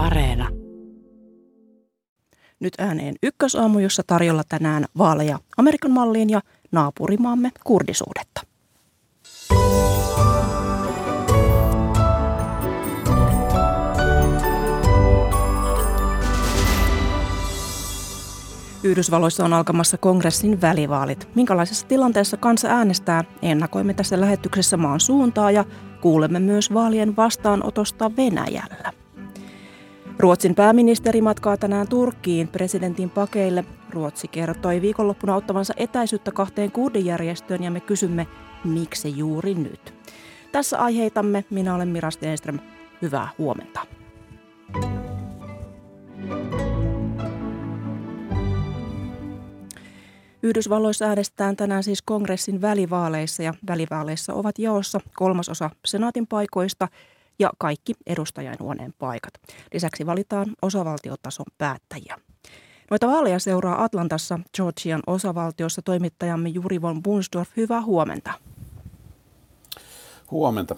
Areena. Nyt ääneen ykkösaamu, jossa tarjolla tänään vaaleja Amerikan malliin ja naapurimaamme kurdisuudetta. Yhdysvalloissa on alkamassa kongressin välivaalit. Minkälaisessa tilanteessa kansa äänestää? Ennakoimme tässä lähetyksessä maan suuntaa ja kuulemme myös vaalien vastaanotosta Venäjällä. Ruotsin pääministeri matkaa tänään Turkkiin presidentin pakeille. Ruotsi kertoi viikonloppuna ottavansa etäisyyttä kahteen kurdijärjestöön ja me kysymme, miksi juuri nyt. Tässä aiheitamme. Minä olen Mira Stenström. Hyvää huomenta. Yhdysvalloissa äänestetään tänään siis kongressin välivaaleissa ja välivaaleissa ovat jaossa kolmasosa senaatin paikoista ja kaikki edustajainhuoneen paikat. Lisäksi valitaan osavaltiotason päättäjiä. Noita vaaleja seuraa Atlantassa, Georgian osavaltiossa toimittajamme Juri von Bunsdorf. Hyvää huomenta. Huomenta.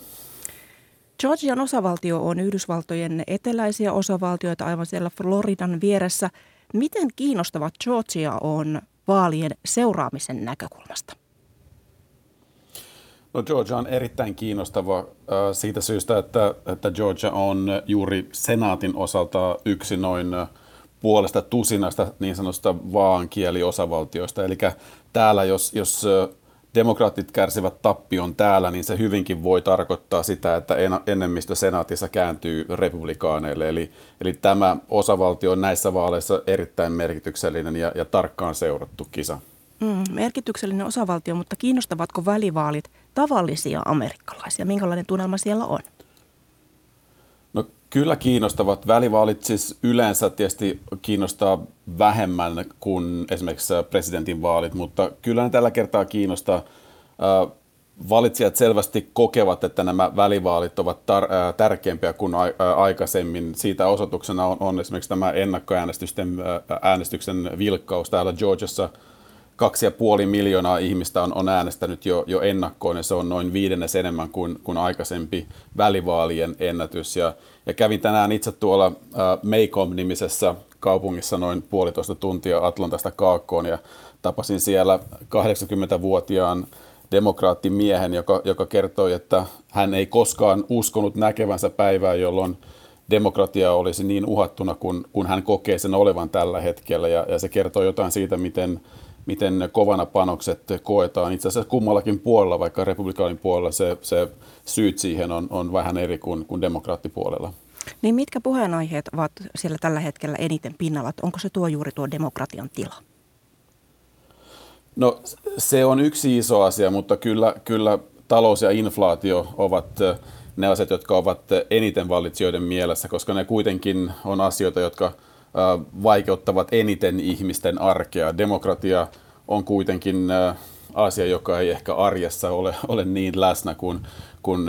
Georgian osavaltio on Yhdysvaltojen eteläisiä osavaltioita aivan siellä Floridan vieressä. Miten kiinnostava Georgia on vaalien seuraamisen näkökulmasta? No Georgia on erittäin kiinnostava äh, siitä syystä, että, että Georgia on juuri senaatin osalta yksi noin äh, puolesta tusinasta niin sanotusta vaankieliosavaltioista. Eli täällä, jos, jos äh, demokraatit kärsivät tappion täällä, niin se hyvinkin voi tarkoittaa sitä, että enemmistö senaatissa kääntyy republikaaneille. Eli, eli tämä osavaltio on näissä vaaleissa erittäin merkityksellinen ja, ja tarkkaan seurattu kisa. Mm, merkityksellinen osavaltio, mutta kiinnostavatko välivaalit tavallisia amerikkalaisia? Minkälainen tunnelma siellä on? No kyllä kiinnostavat. Välivaalit siis yleensä tietysti kiinnostaa vähemmän kuin esimerkiksi presidentin vaalit, mutta kyllä ne tällä kertaa kiinnostaa. Valitsijat selvästi kokevat, että nämä välivaalit ovat tar- tärkeämpiä kuin aikaisemmin. Siitä osoituksena on, on esimerkiksi tämä ennakkoäänestysten äänestyksen vilkkaus täällä Georgiassa – kaksi ja puoli miljoonaa ihmistä on, on äänestänyt jo, jo ennakkoon ja se on noin viidennes enemmän kuin, kuin aikaisempi välivaalien ennätys. Ja, ja kävin tänään itse tuolla äh, Macomb-nimisessä kaupungissa noin puolitoista tuntia Atlantasta kaakkoon ja tapasin siellä 80-vuotiaan demokraattimiehen, joka, joka kertoi, että hän ei koskaan uskonut näkevänsä päivää, jolloin demokratia olisi niin uhattuna kuin, kun hän kokee sen olevan tällä hetkellä. Ja, ja se kertoo jotain siitä, miten miten kovana panokset koetaan. Itse asiassa kummallakin puolella, vaikka republikaanin puolella se, se syyt siihen on, on vähän eri kuin, kuin demokraattipuolella. Niin mitkä puheenaiheet ovat siellä tällä hetkellä eniten pinnalla? Onko se tuo juuri tuo demokratian tila? No se on yksi iso asia, mutta kyllä, kyllä talous ja inflaatio ovat ne asiat, jotka ovat eniten valitsijoiden mielessä, koska ne kuitenkin on asioita, jotka – vaikeuttavat eniten ihmisten arkea. Demokratia on kuitenkin asia, joka ei ehkä arjessa ole, ole niin läsnä kuin, kuin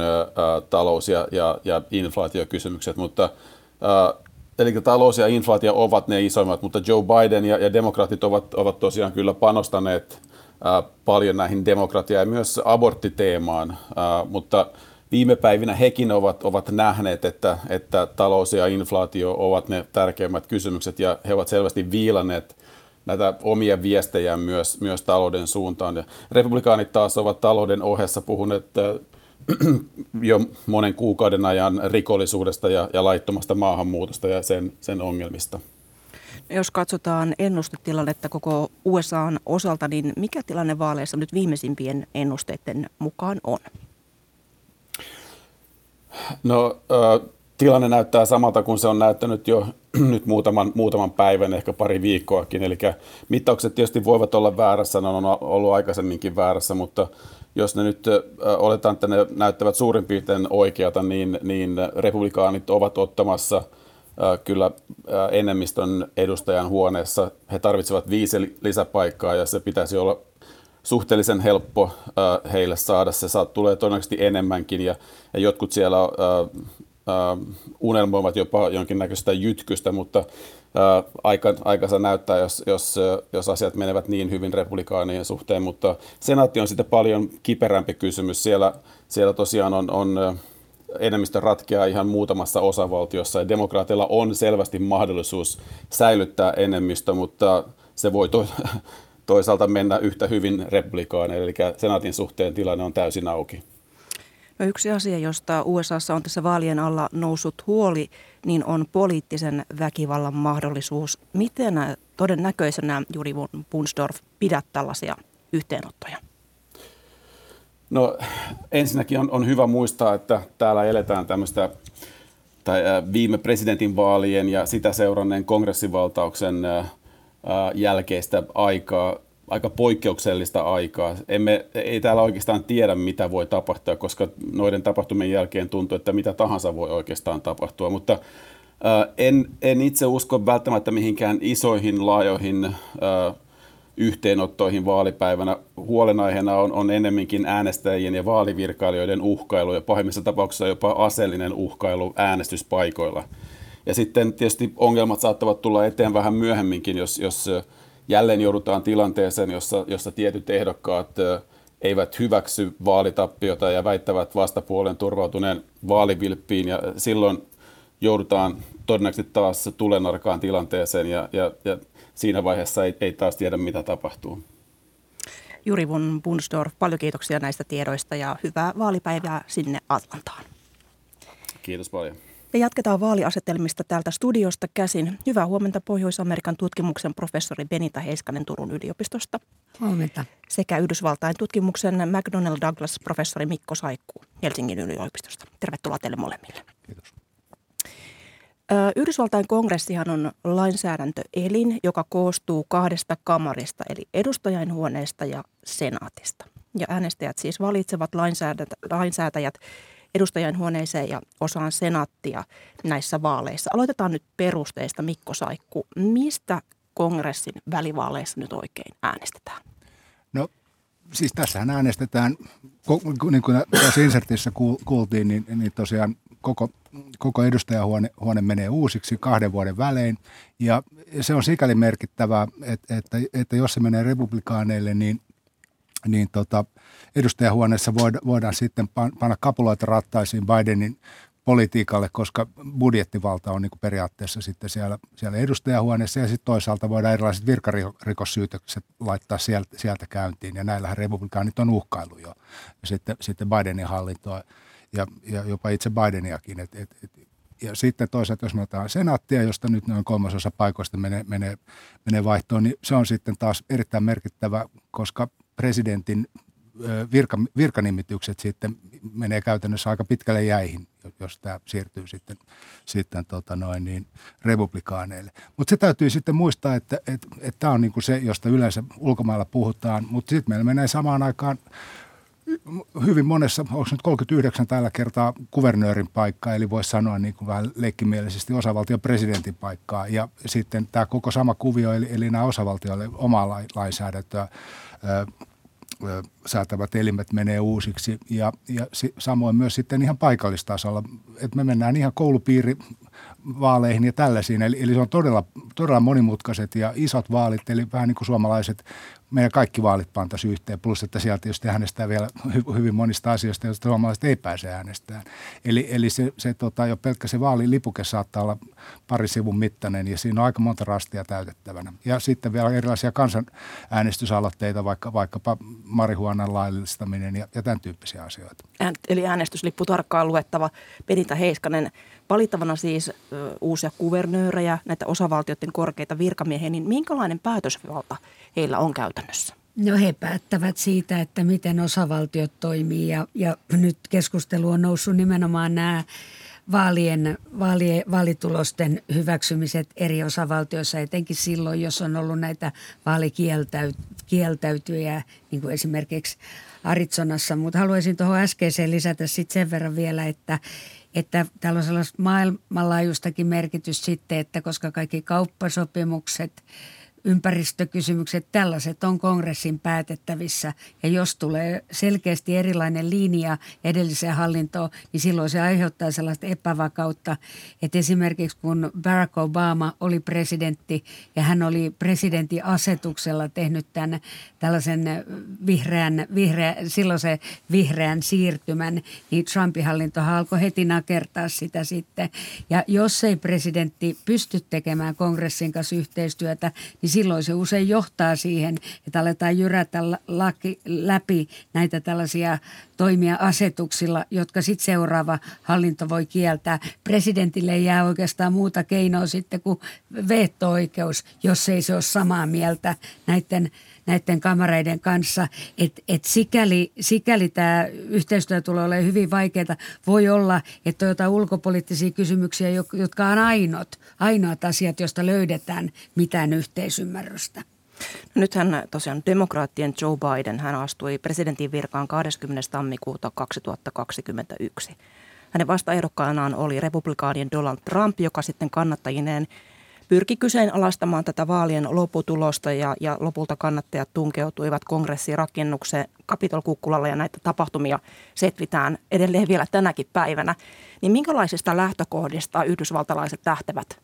talous- ja, ja, ja inflaatiokysymykset, mutta Eli talous ja inflaatio ovat ne isoimmat, mutta Joe Biden ja, ja demokraatit ovat, ovat tosiaan kyllä panostaneet paljon näihin demokratia- ja myös aborttiteemaan, ä, mutta viime päivinä hekin ovat, ovat nähneet, että, että talous ja inflaatio ovat ne tärkeimmät kysymykset ja he ovat selvästi viilanneet näitä omia viestejä myös, myös talouden suuntaan. Ja republikaanit taas ovat talouden ohessa puhuneet äh, jo monen kuukauden ajan rikollisuudesta ja, ja laittomasta maahanmuutosta ja sen, sen ongelmista. Jos katsotaan ennustetilannetta koko USAn osalta, niin mikä tilanne vaaleissa nyt viimeisimpien ennusteiden mukaan on? No tilanne näyttää samalta kuin se on näyttänyt jo nyt muutaman, muutaman päivän, ehkä pari viikkoakin. Eli mittaukset tietysti voivat olla väärässä, ne on ollut aikaisemminkin väärässä, mutta jos ne nyt oletaan, että ne näyttävät suurin piirtein oikeata, niin, niin republikaanit ovat ottamassa kyllä enemmistön edustajan huoneessa. He tarvitsevat viisi lisäpaikkaa ja se pitäisi olla suhteellisen helppo heille saada. Se saa, tulee todennäköisesti enemmänkin ja, jotkut siellä unelmoivat jopa jonkinnäköistä jytkystä, mutta aika, aikansa näyttää, jos, jos, jos asiat menevät niin hyvin republikaanien suhteen, mutta senaatti on sitten paljon kiperämpi kysymys. Siellä, siellä tosiaan on, on enemmistö ratkeaa ihan muutamassa osavaltiossa ja demokraateilla on selvästi mahdollisuus säilyttää enemmistö, mutta se voi to- toisaalta mennä yhtä hyvin republikaaneille, eli senaatin suhteen tilanne on täysin auki. No yksi asia, josta USAssa on tässä vaalien alla noussut huoli, niin on poliittisen väkivallan mahdollisuus. Miten todennäköisenä Juri Bunsdorf pidät tällaisia yhteenottoja? No ensinnäkin on, on hyvä muistaa, että täällä eletään tämmöistä tai viime presidentinvaalien ja sitä seuranneen kongressivaltauksen jälkeistä aikaa, aika poikkeuksellista aikaa. Emme, ei täällä oikeastaan tiedä, mitä voi tapahtua, koska noiden tapahtumien jälkeen tuntuu, että mitä tahansa voi oikeastaan tapahtua. Mutta en, en itse usko välttämättä mihinkään isoihin, laajoihin yhteenottoihin vaalipäivänä. Huolenaiheena on, on enemminkin äänestäjien ja vaalivirkailijoiden uhkailu ja pahimmissa tapauksissa jopa aseellinen uhkailu äänestyspaikoilla. Ja sitten tietysti ongelmat saattavat tulla eteen vähän myöhemminkin, jos, jos jälleen joudutaan tilanteeseen, jossa, jossa tietyt ehdokkaat eivät hyväksy vaalitappiota ja väittävät vastapuolen turvautuneen vaalivilppiin ja silloin joudutaan todennäköisesti taas tulenarkaan tilanteeseen ja, ja, ja siinä vaiheessa ei, ei taas tiedä, mitä tapahtuu. Juri von Bunsdorf, paljon kiitoksia näistä tiedoista ja hyvää vaalipäivää sinne Atlantaan. Kiitos paljon. Me jatketaan vaaliasetelmista täältä studiosta käsin. Hyvää huomenta Pohjois-Amerikan tutkimuksen professori Benita Heiskanen Turun yliopistosta. Huomenta. Sekä Yhdysvaltain tutkimuksen McDonnell Douglas professori Mikko Saikku Helsingin yliopistosta. Tervetuloa teille molemmille. Kiitos. Yhdysvaltain kongressihan on lainsäädäntöelin, joka koostuu kahdesta kamarista, eli edustajainhuoneesta ja senaatista. Ja äänestäjät siis valitsevat lainsäätäjät edustajainhuoneeseen ja osaan senaattia näissä vaaleissa. Aloitetaan nyt perusteista, Mikko Saikku. Mistä kongressin välivaaleissa nyt oikein äänestetään? No siis tässähän äänestetään, niin kuin tässä insertissä kuultiin, niin, niin tosiaan koko, koko edustajahuone huone menee uusiksi kahden vuoden välein. Ja se on sikäli merkittävää, että, että, että jos se menee republikaaneille, niin, niin tota, edustajahuoneessa voida, voidaan sitten panna kapuloita rattaisiin Bidenin politiikalle, koska budjettivalta on niin periaatteessa sitten siellä, siellä edustajahuoneessa. Ja sitten toisaalta voidaan erilaiset virkarikossyytökset laittaa sieltä, sieltä käyntiin. Ja näillähän republikaanit on uhkailu jo. Ja sitten, sitten Bidenin hallintoa ja, ja jopa itse Bideniakin. Et, et, et, ja sitten toisaalta, jos me otetaan senaattia, josta nyt noin kolmasosa paikoista menee, menee, menee vaihtoon, niin se on sitten taas erittäin merkittävä, koska presidentin virka, virkanimitykset sitten menee käytännössä aika pitkälle jäihin, jos tämä siirtyy sitten, sitten tota noin niin, republikaaneille. Mutta se täytyy sitten muistaa, että tämä on niinku se, josta yleensä ulkomailla puhutaan, mutta sitten meillä menee samaan aikaan hyvin monessa, onko nyt 39 tällä kertaa kuvernöörin paikkaa, eli voisi sanoa niin kuin vähän leikkimielisesti osavaltion presidentin paikkaa. Ja sitten tämä koko sama kuvio, eli, eli nämä osavaltioille omaa lainsäädäntöä säätävät elimet menee uusiksi ja, ja samoin myös sitten ihan paikallistasolla, että me mennään ihan koulupiiri vaaleihin ja tällaisiin. Eli, eli se on todella, todella monimutkaiset ja isot vaalit, eli vähän niin kuin suomalaiset meidän kaikki vaalit pantaisiin yhteen, plus että sieltä tietysti äänestää vielä hyvin monista asioista, joista suomalaiset ei pääse äänestämään. Eli, eli se, se tota, jo pelkkä se vaalilipuke saattaa olla pari sivun mittainen ja siinä on aika monta rastia täytettävänä. Ja sitten vielä erilaisia kansanäänestysaloitteita, vaikka, vaikkapa marihuonan laillistaminen ja, ja tämän tyyppisiä asioita. Eli äänestyslippu tarkkaan luettava. Benita Heiskanen, valittavana siis ö, uusia kuvernöörejä, näitä osavaltioiden korkeita virkamiehiä, niin minkälainen päätösvalta heillä on käytännössä? No he päättävät siitä, että miten osavaltiot toimii ja, ja nyt keskustelu on noussut nimenomaan nämä vaalien, vaalien, vaalitulosten hyväksymiset eri osavaltioissa, etenkin silloin, jos on ollut näitä vaalikieltäytyjä, niin kuin esimerkiksi Arizonassa. Mutta haluaisin tuohon äskeiseen lisätä sitten sen verran vielä, että, että täällä on sellaista maailmanlaajuistakin merkitys sitten, että koska kaikki kauppasopimukset – ympäristökysymykset, tällaiset on kongressin päätettävissä. Ja jos tulee selkeästi erilainen linja edelliseen hallintoon, niin silloin se aiheuttaa sellaista epävakautta. Että esimerkiksi kun Barack Obama oli presidentti ja hän oli presidentin asetuksella tehnyt tämän tällaisen vihreän, vihreä, silloin se vihreän siirtymän, niin Trumpin hallinto alkoi heti nakertaa sitä sitten. Ja jos ei presidentti pysty tekemään kongressin kanssa yhteistyötä, niin silloin se usein johtaa siihen, että aletaan jyrätä laki, läpi näitä tällaisia toimia asetuksilla, jotka sitten seuraava hallinto voi kieltää. Presidentille ei jää oikeastaan muuta keinoa sitten kuin veto-oikeus, jos ei se ole samaa mieltä näiden näiden kamareiden kanssa. Että et sikäli, sikäli tämä yhteistyö tulee olemaan hyvin vaikeaa. Voi olla, että on jotain ulkopoliittisia kysymyksiä, jotka on ainoat, ainoat asiat, joista löydetään mitään yhteisymmärrystä. No nythän tosiaan demokraattien Joe Biden, hän astui presidentin virkaan 20. tammikuuta 2021. Hänen vastaehdokkaanaan oli republikaanien Donald Trump, joka sitten kannattajineen pyrki kyseenalaistamaan tätä vaalien lopputulosta ja, ja lopulta kannattajat tunkeutuivat kongressiin rakennukseen Kapitolkukkulalla ja näitä tapahtumia setvitään edelleen vielä tänäkin päivänä. Niin minkälaisista lähtökohdista yhdysvaltalaiset lähtevät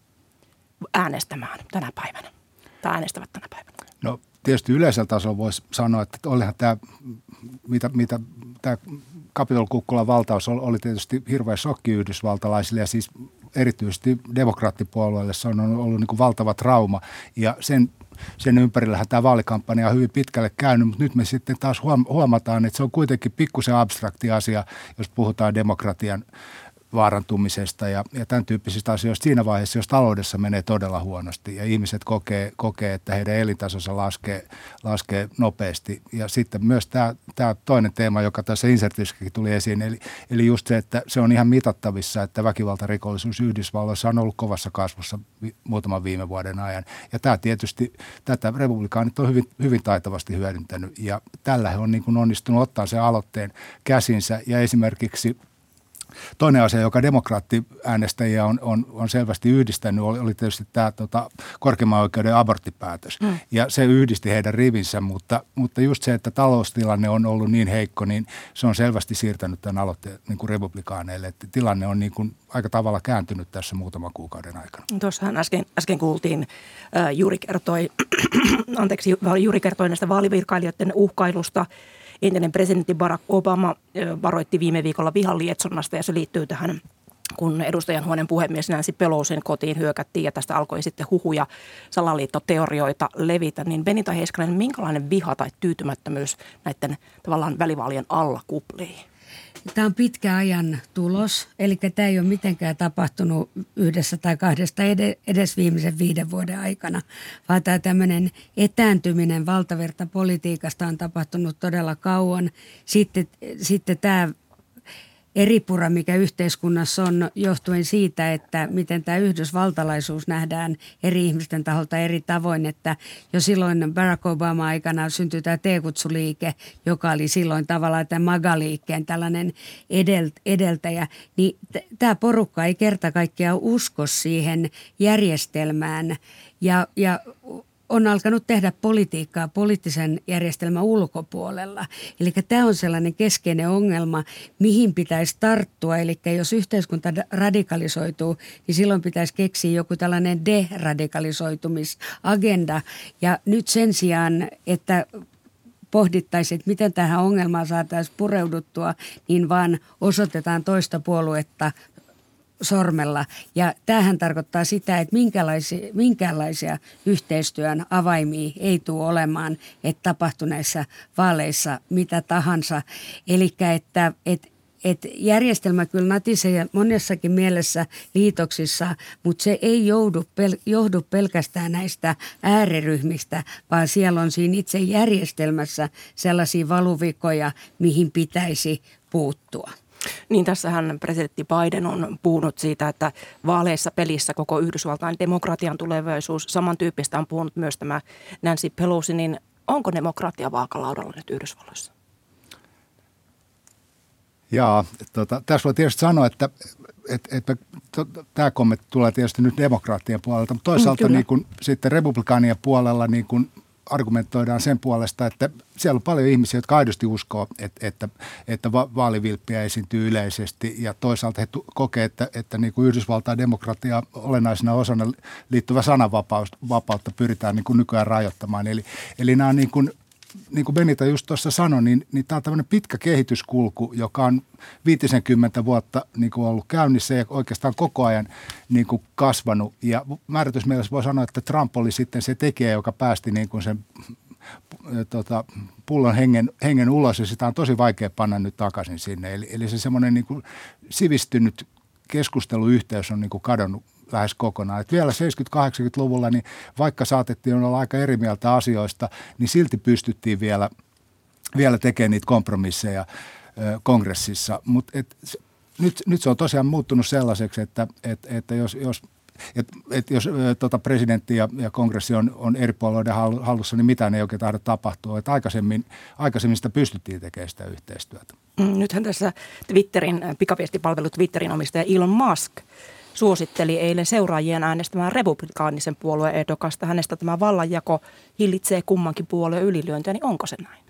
äänestämään tänä päivänä tai äänestävät tänä päivänä? No tietysti yleisellä tasolla voisi sanoa, että olihan tämä, mitä, mitä tämä Kapitolkukkulan valtaus oli tietysti hirveä shokki yhdysvaltalaisille ja siis erityisesti demokraattipuolueelle se on ollut niin kuin valtava trauma ja sen sen ympärillähän tämä vaalikampanja on hyvin pitkälle käynyt, mutta nyt me sitten taas huomataan, että se on kuitenkin pikkusen abstrakti asia, jos puhutaan demokratian vaarantumisesta ja, ja tämän tyyppisistä asioista siinä vaiheessa, jos taloudessa menee todella huonosti ja ihmiset kokee, kokee että heidän elintasonsa laskee, laskee nopeasti. Ja sitten myös tämä, tämä toinen teema, joka tässä insertissäkin tuli esiin, eli, eli just se, että se on ihan mitattavissa, että väkivaltarikollisuus Yhdysvalloissa on ollut kovassa kasvussa vi, muutaman viime vuoden ajan. Ja tämä tietysti, tätä republikaanit on hyvin, hyvin taitavasti hyödyntänyt ja tällä he on niin kuin onnistunut ottaa sen aloitteen käsinsä ja esimerkiksi Toinen asia, joka demokraattiäänestäjiä on, on, on selvästi yhdistänyt, oli, oli tietysti tämä tota, korkeimman oikeuden aborttipäätös. Mm. Ja se yhdisti heidän rivinsä, mutta, mutta just se, että taloustilanne on ollut niin heikko, niin se on selvästi siirtänyt tämän aloitteen niin kuin republikaaneille. Että tilanne on niin kuin aika tavalla kääntynyt tässä muutaman kuukauden aikana. Tuossahan äsken, äsken kuultiin, äh, juuri kertoi, anteeksi, juuri kertoi näistä vaalivirkailijoiden uhkailusta – entinen presidentti Barack Obama varoitti viime viikolla vihan lietsonnasta ja se liittyy tähän kun edustajanhuoneen puhemies Nancy Pelosin kotiin hyökättiin ja tästä alkoi sitten huhuja salaliittoteorioita levitä, niin Benita Heiskanen, minkälainen viha tai tyytymättömyys näiden tavallaan välivaalien alla kuplii? Tämä on pitkä ajan tulos, eli tämä ei ole mitenkään tapahtunut yhdessä tai kahdesta edes viimeisen viiden vuoden aikana, vaan tämä tämmöinen etääntyminen valtaverta politiikasta on tapahtunut todella kauan. Sitten, sitten tämä eripura, mikä yhteiskunnassa on johtuen siitä, että miten tämä yhdysvaltalaisuus nähdään eri ihmisten taholta eri tavoin, että jo silloin Barack Obama aikana syntyi tämä T-kutsuliike, joka oli silloin tavallaan tämä MAGA-liikkeen tällainen edeltäjä, niin tämä porukka ei kerta kaikkiaan usko siihen järjestelmään. Ja, ja on alkanut tehdä politiikkaa poliittisen järjestelmän ulkopuolella. Eli tämä on sellainen keskeinen ongelma, mihin pitäisi tarttua. Eli jos yhteiskunta radikalisoituu, niin silloin pitäisi keksiä joku tällainen deradikalisoitumisagenda. Ja nyt sen sijaan, että pohdittaisiin, että miten tähän ongelmaan saataisiin pureuduttua, niin vaan osoitetaan toista puoluetta sormella. Ja tämähän tarkoittaa sitä, että minkälaisia, minkälaisia yhteistyön avaimia ei tule olemaan, että tapahtuneissa vaaleissa mitä tahansa. Eli että, että että järjestelmä kyllä natisee monessakin mielessä liitoksissa, mutta se ei joudu pel- johdu pelkästään näistä ääriryhmistä, vaan siellä on siinä itse järjestelmässä sellaisia valuvikoja, mihin pitäisi puuttua. Niin tässähän presidentti Biden on puhunut siitä, että vaaleissa pelissä koko Yhdysvaltain demokratian tulevaisuus, samantyyppistä on puhunut myös tämä Nancy Pelosi, niin onko demokratia vaakalaudalla nyt Yhdysvalloissa? Ja tota, tässä voi tietysti sanoa, että että et, tämä kommentti tulee tietysti nyt demokraattien puolelta, mutta toisaalta mm, niin kun, sitten republikaanien puolella niin kun argumentoidaan sen puolesta, että siellä on paljon ihmisiä, jotka aidosti uskoo, että, että, että vaalivilppiä esiintyy yleisesti ja toisaalta he kokee, että, että niin kuin Yhdysvaltain demokratia olennaisena osana liittyvä sananvapautta pyritään niin kuin nykyään rajoittamaan. Eli, eli nämä on niin kuin niin kuin Benita just tuossa sanoi, niin, niin tämä on tämmöinen pitkä kehityskulku, joka on 50 vuotta niin kuin ollut käynnissä ja oikeastaan koko ajan niin kuin kasvanut. Ja määritysmielessä voi sanoa, että Trump oli sitten se tekijä, joka päästi niin kuin sen tota, pullon hengen, hengen ulos ja sitä on tosi vaikea panna nyt takaisin sinne. Eli, eli se semmoinen niin kuin sivistynyt keskusteluyhteys on niin kuin kadonnut lähes kokonaan. Et vielä 70-80-luvulla, niin vaikka saatettiin olla aika eri mieltä asioista, niin silti pystyttiin vielä, vielä tekemään niitä kompromisseja ö, kongressissa. Mutta nyt, nyt se on tosiaan muuttunut sellaiseksi, että, että, että jos, jos et, et jos tota presidentti ja, ja kongressi on, on eri puolueiden hallussa, niin mitään ei oikein tahdo tapahtua. Et aikaisemmin, aikaisemmin sitä pystyttiin tekemään sitä yhteistyötä. Mm, nythän tässä Twitterin, pikaviestipalvelu Twitterin omistaja Elon Musk – suositteli eilen seuraajien äänestämään republikaanisen puolueen ehdokasta. Hänestä tämä vallanjako hillitsee kummankin puolueen ylilyöntiä, niin onko se näin?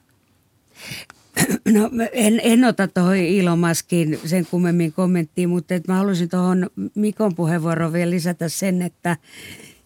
No en, en ota tuohon Ilomaskin sen kummemmin kommenttiin, mutta mä haluaisin tuohon Mikon puheenvuoroon vielä lisätä sen, että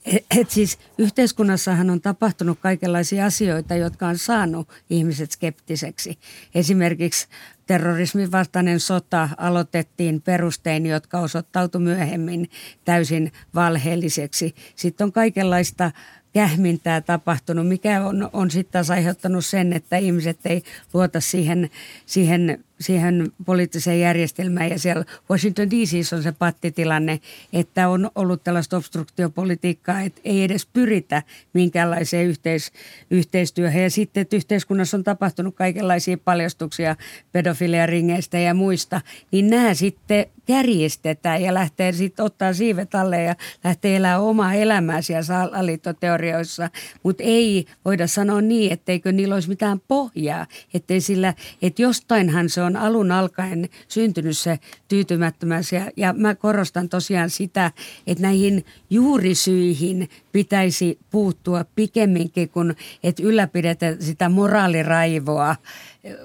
et, et siis yhteiskunnassahan on tapahtunut kaikenlaisia asioita, jotka on saanut ihmiset skeptiseksi. Esimerkiksi terrorismin vastainen sota aloitettiin perustein, jotka osoittautu myöhemmin täysin valheelliseksi. Sitten on kaikenlaista kähmintää tapahtunut, mikä on, on sitten taas aiheuttanut sen, että ihmiset ei luota siihen, siihen siihen poliittiseen järjestelmään ja siellä Washington DC on se pattitilanne, että on ollut tällaista obstruktiopolitiikkaa, että ei edes pyritä minkäänlaiseen yhteis- yhteistyöhön. Ja sitten, että yhteiskunnassa on tapahtunut kaikenlaisia paljastuksia pedofiliaringeistä ja muista, niin nämä sitten kärjistetään ja lähtee sitten ottaa siivet alle ja lähtee elää omaa elämää siellä salaliittoteorioissa, mutta ei voida sanoa niin, etteikö niillä olisi mitään pohjaa, ettei sillä, että jostainhan se on alun alkaen syntynyt se tyytymättömyys. Ja, ja mä korostan tosiaan sitä, että näihin juurisyihin pitäisi puuttua pikemminkin kuin, että ylläpidetään sitä moraaliraivoa eh,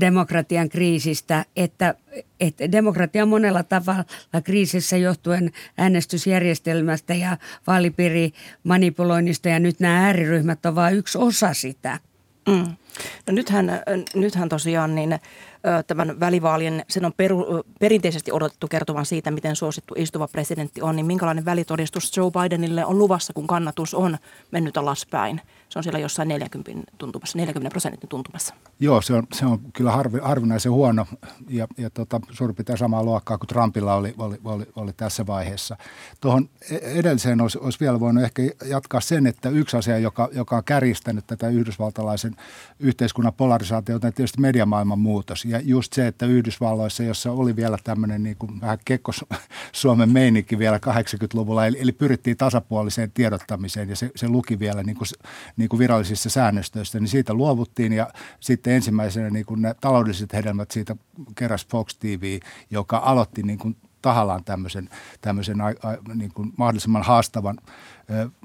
demokratian kriisistä, että, että demokratia on monella tavalla kriisissä johtuen äänestysjärjestelmästä ja vaalipiirimanipuloinnista ja nyt nämä ääriryhmät ovat vain yksi osa sitä. Mm. No nythän, nythän tosiaan niin tämän välivaalien, sen on peru, perinteisesti odotettu kertovan siitä, miten suosittu istuva presidentti on, niin minkälainen välitodistus Joe Bidenille on luvassa, kun kannatus on mennyt alaspäin? Se on siellä jossain 40 tuntumassa, 40 prosentin tuntumassa. Joo, se on, se on kyllä harvi, harvinaisen huono ja, ja tota, suurin piirtein samaa luokkaa kuin Trumpilla oli, oli, oli, oli tässä vaiheessa. Tuohon e-, edelliseen olisi, olisi vielä voinut ehkä jatkaa sen, että yksi asia, joka, joka on kärjistänyt tätä yhdysvaltalaisen yhteiskunnan polarisaatiota, on tietysti mediamaailman muutos. Ja just se, että Yhdysvalloissa, jossa oli vielä tämmöinen niin kuin vähän kekkos Suomen meininki vielä 80-luvulla, eli, eli pyrittiin tasapuoliseen tiedottamiseen ja se, se luki vielä niin kuin, niin kuin virallisissa säännöstöissä, niin siitä luovuttiin ja sitten ensimmäisenä niin kuin ne taloudelliset hedelmät siitä keräs Fox TV, joka aloitti niin kuin tahallaan tämmöisen, tämmöisen a, a, niin kuin mahdollisimman haastavan,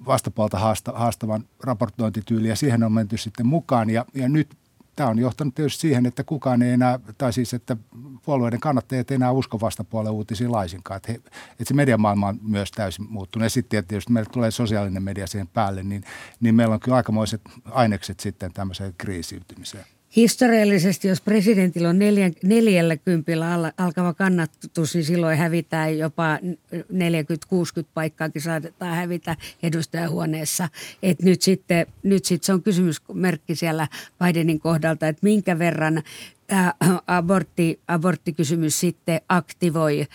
vastapuolta haasta, haastavan raportointityyliin ja siihen on menty sitten mukaan ja, ja nyt tämä on johtanut tietysti siihen, että kukaan ei enää, tai siis että puolueiden kannattajat ei enää usko vastapuolen uutisiin laisinkaan. Että, he, että se mediamaailma on myös täysin muuttunut. Ja sitten tietysti meillä tulee sosiaalinen media siihen päälle, niin, niin meillä on kyllä aikamoiset ainekset sitten tämmöiseen kriisiytymiseen historiallisesti, jos presidentillä on neljän, neljällä kympillä alkava kannatus, niin silloin hävitään jopa 40-60 paikkaakin saatetaan hävitä edustajahuoneessa. Et nyt sitten nyt sit se on kysymysmerkki siellä Bidenin kohdalta, että minkä verran tämä abortti, aborttikysymys sitten aktivoi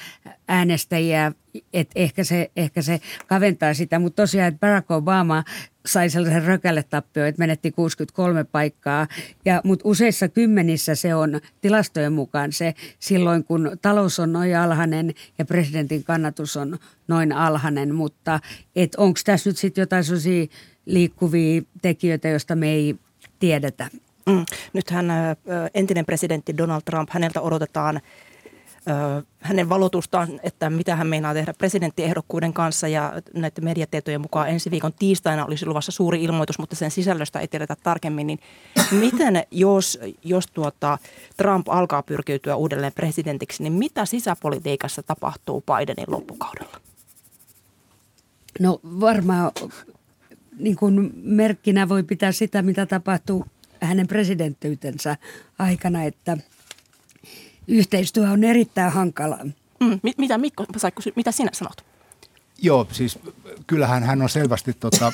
äänestäjiä, että ehkä se, ehkä se kaventaa sitä. Mutta tosiaan, että Barack Obama sai sellaisen rökälletappio, että menetti 63 paikkaa. Ja, mutta useissa kymmenissä se on tilastojen mukaan se silloin, kun talous on noin alhainen ja presidentin kannatus on noin alhainen. Mutta onko tässä nyt sitten jotain sellaisia liikkuvia tekijöitä, joista me ei tiedetä? Mm. Nythän entinen presidentti Donald Trump, häneltä odotetaan hänen valotustaan, että mitä hän meinaa tehdä presidenttiehdokkuuden kanssa ja näiden mediatietojen mukaan ensi viikon tiistaina olisi luvassa suuri ilmoitus, mutta sen sisällöstä ei tiedetä tarkemmin. Niin miten, jos, jos tuota Trump alkaa pyrkiytyä uudelleen presidentiksi, niin mitä sisäpolitiikassa tapahtuu Bidenin loppukaudella? No varmaan niin kuin merkkinä voi pitää sitä, mitä tapahtuu hänen presidenttiytensä aikana, että – yhteistyö on erittäin hankalaa. Mm, mitä Mikko, saiko, mitä sinä sanot? Joo, siis kyllähän hän on selvästi, tota,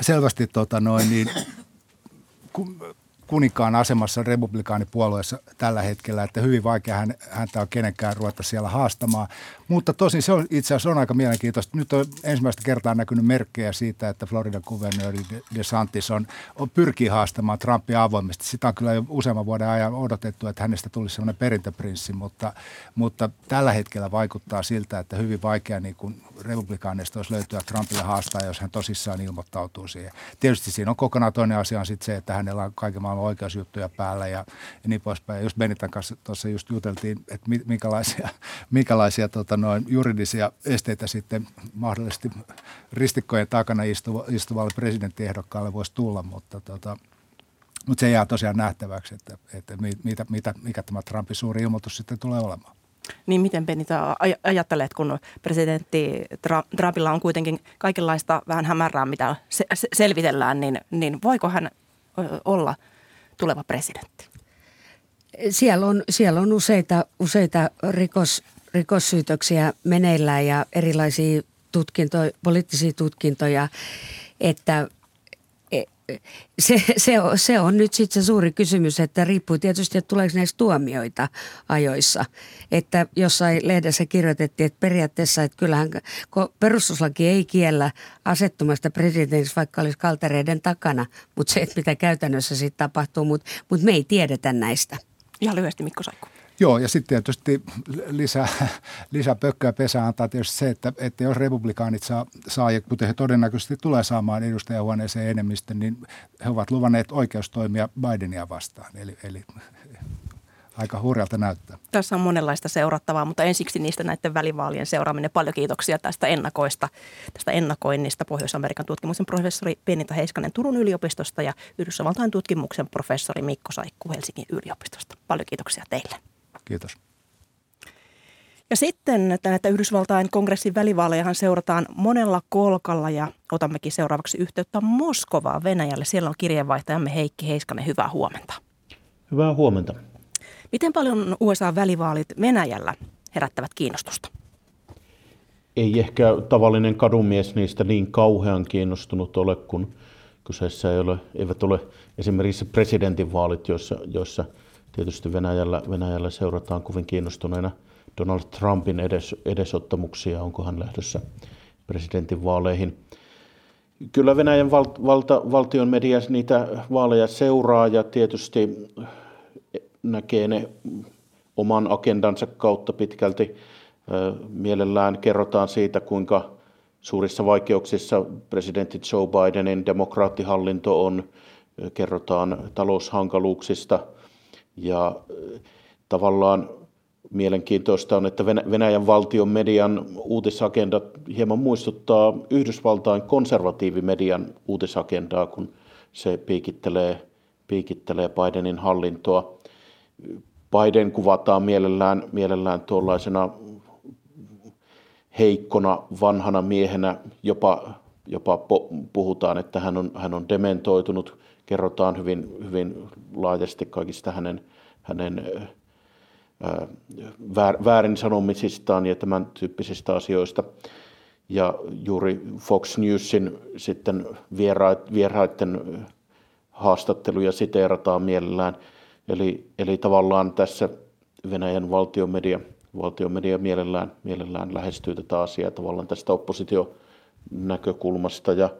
selvästi tota noin, niin, kuninkaan asemassa republikaanipuolueessa tällä hetkellä, että hyvin vaikea hän, häntä on kenenkään ruveta siellä haastamaan. Mutta tosin se on itse asiassa on aika mielenkiintoista. Nyt on ensimmäistä kertaa näkynyt merkkejä siitä, että Floridan kuvernööri DeSantis on, on pyrkii haastamaan Trumpia avoimesti. Sitä on kyllä jo useamman vuoden ajan odotettu, että hänestä tulisi sellainen perintöprinssi, mutta, mutta tällä hetkellä vaikuttaa siltä, että hyvin vaikea niin kuin republikaaneista olisi löytyä Trumpille haastaa, jos hän tosissaan ilmoittautuu siihen. Tietysti siinä on kokonaan toinen asia on sitten se, että hänellä on kaiken maailman oikeusjuttuja päällä ja, ja niin poispäin. Just Benitan kanssa tuossa just juteltiin, että minkälaisia, minkälaisia tota noin, juridisia esteitä sitten mahdollisesti ristikkojen takana istuva, istuvalle presidenttiehdokkaalle voisi tulla, mutta tota, mutta se jää tosiaan nähtäväksi, että, että mitä, mitä, mikä tämä Trumpin suuri ilmoitus sitten tulee olemaan. Niin miten Benita ajattelet, kun presidentti Trumpilla on kuitenkin kaikenlaista vähän hämärää, mitä selvitellään, niin, niin voiko hän olla tuleva presidentti? Siellä on, siellä on useita, useita rikos, rikossyytöksiä meneillään ja erilaisia tutkintoja, poliittisia tutkintoja, että se, se, on, se on nyt sitten se suuri kysymys, että riippuu tietysti, että tuleeko näistä tuomioita ajoissa. Että jossain lehdessä kirjoitettiin, että periaatteessa, että kyllähän perustuslaki ei kiellä asettumasta presidentiksi, vaikka olisi kaltereiden takana, mutta se, että mitä käytännössä sitten tapahtuu, mutta, mutta me ei tiedetä näistä. Ihan lyhyesti Mikko Saikko. Joo, ja sitten tietysti lisää pökköä pesää antaa tietysti se, että, että jos republikaanit saa, saa, ja kuten he todennäköisesti tulee saamaan edustajahuoneeseen enemmistön, niin he ovat luvanneet oikeustoimia Bidenia vastaan. Eli, eli aika hurjalta näyttää. Tässä on monenlaista seurattavaa, mutta ensiksi niistä näiden välivaalien seuraaminen. Paljon kiitoksia tästä ennakoista, tästä ennakoinnista Pohjois-Amerikan tutkimuksen professori Penita Heiskanen Turun yliopistosta ja Yhdysvaltain tutkimuksen professori Mikko Saikku Helsingin yliopistosta. Paljon kiitoksia teille. Kiitos. Ja sitten näitä Yhdysvaltain kongressin välivaalejahan seurataan monella kolkalla ja otammekin seuraavaksi yhteyttä Moskovaa Venäjälle. Siellä on kirjeenvaihtajamme Heikki Heiskanen. Hyvää huomenta. Hyvää huomenta. Miten paljon USA-välivaalit Venäjällä herättävät kiinnostusta? Ei ehkä tavallinen kadumies niistä niin kauhean kiinnostunut ole, kun kyseessä ei ole, eivät ole esimerkiksi presidentinvaalit, joissa, joissa – Tietysti Venäjällä, Venäjällä seurataan kovin kiinnostuneena Donald Trumpin edes, edesottamuksia, onko hän lähdössä presidentinvaaleihin. Kyllä Venäjän val, valta, valtion media niitä vaaleja seuraa ja tietysti näkee ne oman agendansa kautta pitkälti. Mielellään kerrotaan siitä, kuinka suurissa vaikeuksissa presidentti Joe Bidenin demokraattihallinto on. Kerrotaan taloushankaluuksista – ja tavallaan mielenkiintoista on, että Venäjän valtion median uutisagenda hieman muistuttaa Yhdysvaltain konservatiivimedian uutisagendaa, kun se piikittelee, piikittelee Bidenin hallintoa. Biden kuvataan mielellään, mielellään tuollaisena heikkona vanhana miehenä, jopa, jopa puhutaan, että hän on, hän on dementoitunut kerrotaan hyvin, hyvin laajasti kaikista hänen, hänen väärin sanomisistaan ja tämän tyyppisistä asioista. Ja juuri Fox Newsin sitten vieraiden haastatteluja siteerataan mielellään. Eli, eli tavallaan tässä Venäjän valtiomedia, valtiomedia mielellään, mielellään lähestyy tätä asiaa tavallaan tästä opposition näkökulmasta. Ja,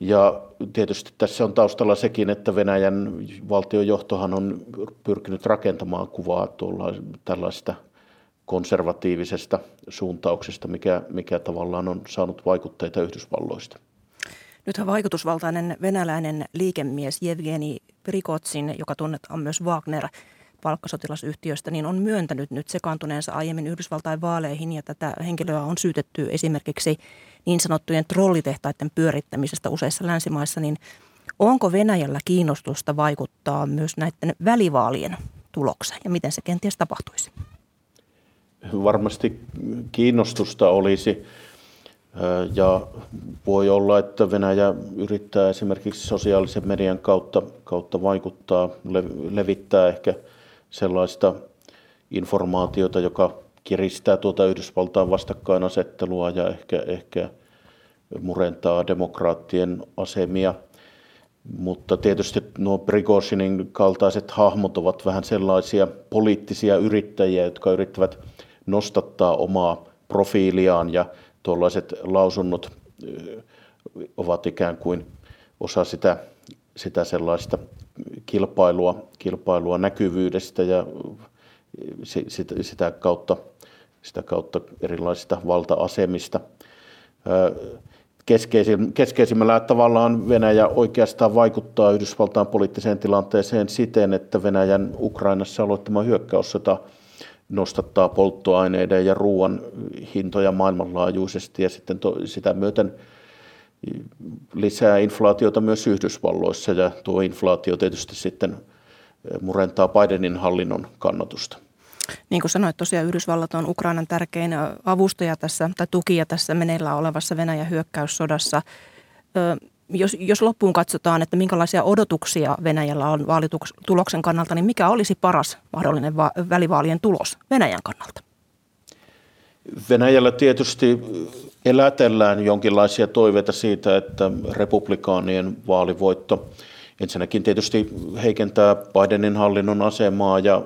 ja tietysti tässä on taustalla sekin, että Venäjän valtiojohtohan on pyrkinyt rakentamaan kuvaa tuolla tällaista konservatiivisesta suuntauksesta, mikä, mikä tavallaan on saanut vaikutteita Yhdysvalloista. Nythän vaikutusvaltainen venäläinen liikemies Jevgeni Prikotsin, joka tunnetaan myös Wagner palkkasotilasyhtiöstä, niin on myöntänyt nyt sekaantuneensa aiemmin Yhdysvaltain vaaleihin ja tätä henkilöä on syytetty esimerkiksi niin sanottujen trollitehtaiden pyörittämisestä useissa länsimaissa, niin onko Venäjällä kiinnostusta vaikuttaa myös näiden välivaalien tulokseen ja miten se kenties tapahtuisi? Varmasti kiinnostusta olisi ja voi olla, että Venäjä yrittää esimerkiksi sosiaalisen median kautta, kautta vaikuttaa, levittää ehkä sellaista informaatiota, joka kiristää tuota Yhdysvaltain vastakkainasettelua ja ehkä, ehkä murentaa demokraattien asemia. Mutta tietysti nuo Prigozhinin kaltaiset hahmot ovat vähän sellaisia poliittisia yrittäjiä, jotka yrittävät nostattaa omaa profiiliaan ja tuollaiset lausunnot ovat ikään kuin osa sitä, sitä sellaista kilpailua, kilpailua näkyvyydestä ja sitä, kautta, sitä kautta erilaisista valta-asemista. Keskeisimmällä tavallaan Venäjä oikeastaan vaikuttaa Yhdysvaltain poliittiseen tilanteeseen siten, että Venäjän Ukrainassa aloittama hyökkäyssota – nostattaa polttoaineiden ja ruoan hintoja maailmanlaajuisesti ja sitten to, sitä myöten lisää inflaatiota myös Yhdysvalloissa ja tuo inflaatio tietysti sitten murentaa Bidenin hallinnon kannatusta. Niin kuin sanoit, tosiaan Yhdysvallat on Ukrainan tärkein avustaja tässä tai tukija tässä meneillään olevassa Venäjän hyökkäyssodassa jos, jos loppuun katsotaan, että minkälaisia odotuksia Venäjällä on vaalituloksen kannalta, niin mikä olisi paras mahdollinen va- välivaalien tulos Venäjän kannalta? Venäjällä tietysti elätellään jonkinlaisia toiveita siitä, että republikaanien vaalivoitto ensinnäkin tietysti heikentää Bidenin hallinnon asemaa ja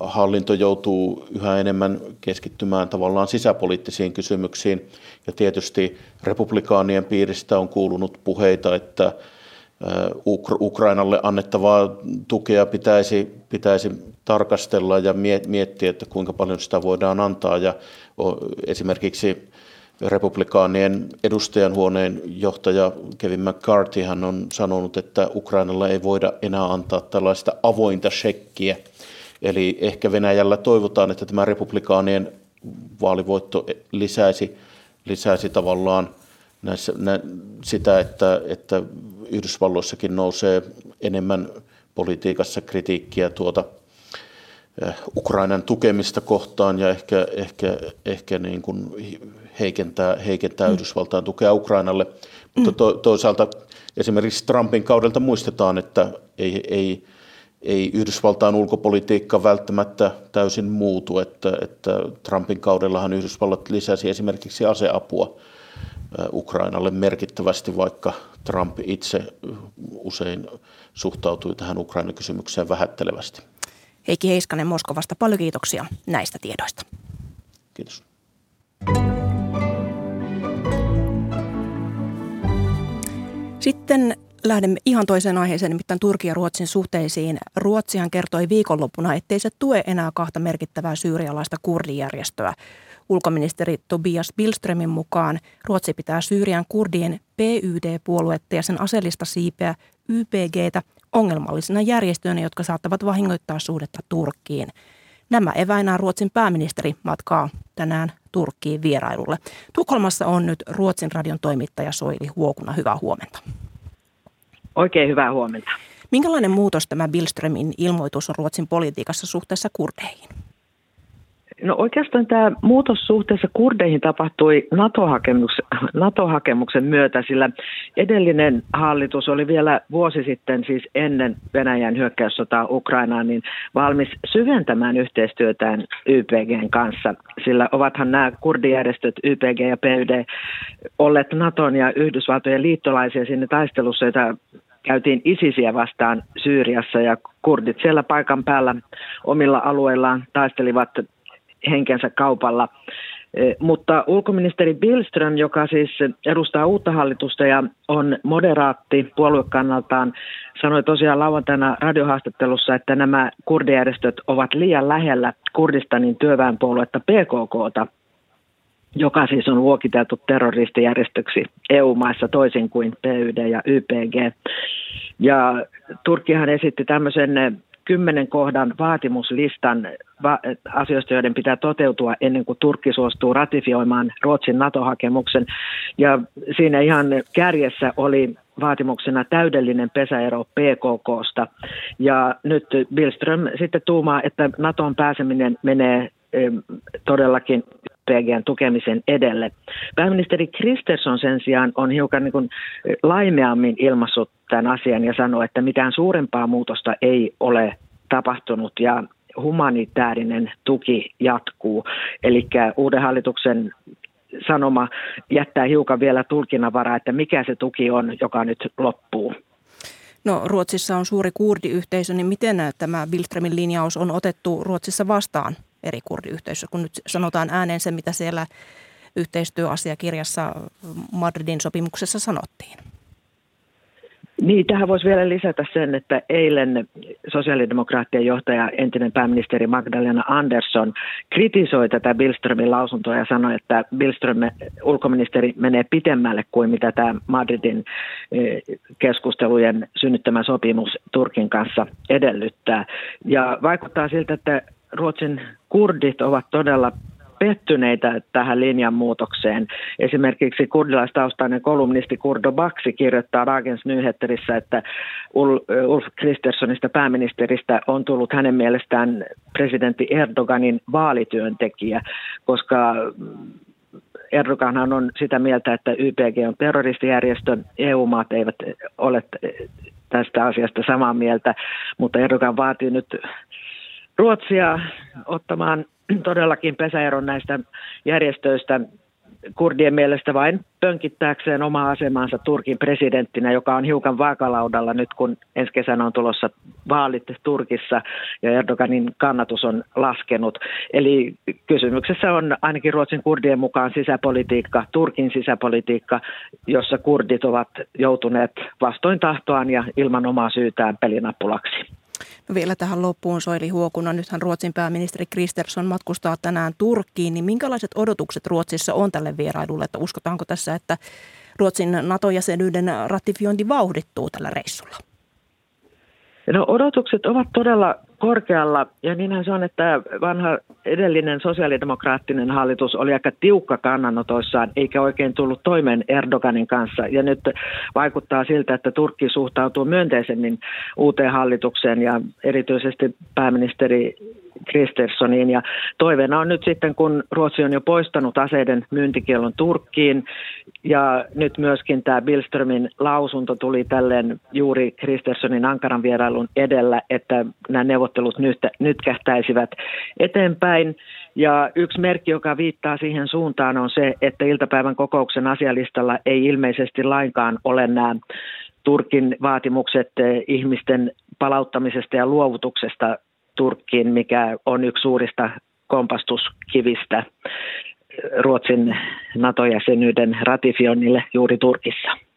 hallinto joutuu yhä enemmän keskittymään tavallaan sisäpoliittisiin kysymyksiin. Ja tietysti republikaanien piiristä on kuulunut puheita, että Ukrainalle annettavaa tukea pitäisi, pitäisi tarkastella ja miettiä, että kuinka paljon sitä voidaan antaa. Ja esimerkiksi republikaanien edustajanhuoneen johtaja Kevin McCarthy hän on sanonut, että Ukrainalla ei voida enää antaa tällaista avointa shekkiä. Eli ehkä Venäjällä toivotaan, että tämä republikaanien vaalivoitto lisäisi, lisäisi tavallaan näissä, nä, sitä, että, että Yhdysvalloissakin nousee enemmän politiikassa kritiikkiä tuota eh, Ukrainan tukemista kohtaan ja ehkä, ehkä, ehkä niin kuin heikentää, heikentää mm. Yhdysvaltain tukea Ukrainalle. Mutta mm. to, toisaalta esimerkiksi Trumpin kaudelta muistetaan, että ei, ei, ei Yhdysvaltain ulkopolitiikka välttämättä täysin muutu, että, että Trumpin kaudellahan Yhdysvallat lisäsi esimerkiksi aseapua Ukrainalle merkittävästi, vaikka Trump itse usein suhtautui tähän Ukrainan kysymykseen vähättelevästi. Heikki Heiskanen Moskovasta, paljon kiitoksia näistä tiedoista. Kiitos. Sitten lähdemme ihan toiseen aiheeseen, nimittäin Turkin ja Ruotsin suhteisiin. Ruotsihan kertoi viikonloppuna, ettei se tue enää kahta merkittävää syyrialaista kurdijärjestöä. Ulkoministeri Tobias Billströmin mukaan Ruotsi pitää Syyrian kurdien PYD-puoluetta ja sen aseellista siipeä YPGtä ongelmallisina järjestöinä, jotka saattavat vahingoittaa suhdetta Turkkiin. Nämä eväinään Ruotsin pääministeri matkaa tänään Turkkiin vierailulle. Tukholmassa on nyt Ruotsin radion toimittaja Soili Huokuna. Hyvää huomenta. Oikein hyvää huomenta. Minkälainen muutos tämä Billströmin ilmoitus on Ruotsin politiikassa suhteessa kurdeihin? No oikeastaan tämä muutos suhteessa kurdeihin tapahtui NATO-hakemuksen, NATO-hakemuksen myötä, sillä edellinen hallitus oli vielä vuosi sitten, siis ennen Venäjän hyökkäyssotaa Ukrainaan, niin valmis syventämään yhteistyötään YPGn kanssa, sillä ovathan nämä kurdijärjestöt YPG ja PYD olleet Naton ja Yhdysvaltojen liittolaisia sinne taistelussa, jota käytiin ISISiä vastaan Syyriassa ja kurdit siellä paikan päällä omilla alueillaan taistelivat henkensä kaupalla. E, mutta ulkoministeri Billström, joka siis edustaa uutta hallitusta ja on moderaatti puoluekannaltaan, sanoi tosiaan lauantaina radiohaastattelussa, että nämä kurdijärjestöt ovat liian lähellä Kurdistanin työväenpuoluetta PKKta joka siis on luokiteltu terroristijärjestöksi EU-maissa toisin kuin PYD ja YPG. Ja Turkkihan esitti tämmöisen kymmenen kohdan vaatimuslistan va- asioista, joiden pitää toteutua ennen kuin Turkki suostuu ratifioimaan Ruotsin NATO-hakemuksen. Ja siinä ihan kärjessä oli vaatimuksena täydellinen pesäero PKKsta. Ja nyt Billström sitten tuumaa, että NATOn pääseminen menee todellakin PGn tukemisen edelle. Pääministeri Kristersson sen sijaan on hiukan niin kuin laimeammin ilmassut tämän asian ja sanoo, että mitään suurempaa muutosta ei ole tapahtunut ja humanitaarinen tuki jatkuu. Eli uuden hallituksen sanoma jättää hiukan vielä tulkinnanvaraa, että mikä se tuki on, joka nyt loppuu. No Ruotsissa on suuri kurdiyhteisö, niin miten tämä Billströmin linjaus on otettu Ruotsissa vastaan eri kurdiyhteisöissä, kun nyt sanotaan ääneen se, mitä siellä yhteistyöasiakirjassa Madridin sopimuksessa sanottiin? Niin, tähän voisi vielä lisätä sen, että eilen sosiaalidemokraattien johtaja, entinen pääministeri Magdalena Andersson, kritisoi tätä Billströmin lausuntoa ja sanoi, että Billström, ulkoministeri, menee pitemmälle kuin mitä tämä Madridin eh, keskustelujen synnyttämä sopimus Turkin kanssa edellyttää. Ja vaikuttaa siltä, että Ruotsin kurdit ovat todella pettyneitä tähän linjanmuutokseen. Esimerkiksi kurdilaistaustainen kolumnisti Kurdo Baksi kirjoittaa Dagens Nyheterissä, että Ulf Kristerssonista pääministeristä on tullut hänen mielestään presidentti Erdoganin vaalityöntekijä, koska Erdoganhan on sitä mieltä, että YPG on terroristijärjestö. EU-maat eivät ole tästä asiasta samaa mieltä, mutta Erdogan vaatii nyt Ruotsia ottamaan todellakin pesäeron näistä järjestöistä kurdien mielestä vain pönkittääkseen omaa asemansa Turkin presidenttinä, joka on hiukan vaakalaudalla nyt, kun ensi kesänä on tulossa vaalit Turkissa ja Erdoganin kannatus on laskenut. Eli kysymyksessä on ainakin Ruotsin kurdien mukaan sisäpolitiikka, Turkin sisäpolitiikka, jossa kurdit ovat joutuneet vastoin tahtoaan ja ilman omaa syytään pelinapulaksi. No vielä tähän loppuun Soili Huokuna. Nythän Ruotsin pääministeri Kristersson matkustaa tänään Turkkiin, niin minkälaiset odotukset Ruotsissa on tälle vierailulle? Että uskotaanko tässä, että Ruotsin NATO-jäsenyyden ratifiointi vauhdittuu tällä reissulla? No odotukset ovat todella korkealla ja niinhän se on, että vanha edellinen sosiaalidemokraattinen hallitus oli aika tiukka kannanotoissaan eikä oikein tullut toimeen Erdoganin kanssa ja nyt vaikuttaa siltä, että Turkki suhtautuu myönteisemmin uuteen hallitukseen ja erityisesti pääministeri Kristerssoniin. Ja toiveena on nyt sitten, kun Ruotsi on jo poistanut aseiden myyntikielon Turkkiin ja nyt myöskin tämä Billströmin lausunto tuli tälleen juuri Kristerssonin Ankaran vierailun edellä, että nämä neuvottelut nyt, nyt kähtäisivät eteenpäin. Ja yksi merkki, joka viittaa siihen suuntaan, on se, että iltapäivän kokouksen asialistalla ei ilmeisesti lainkaan ole nämä Turkin vaatimukset ihmisten palauttamisesta ja luovutuksesta Turkkiin, mikä on yksi suurista kompastuskivistä Ruotsin NATO-jäsenyyden ratifioinnille juuri Turkissa.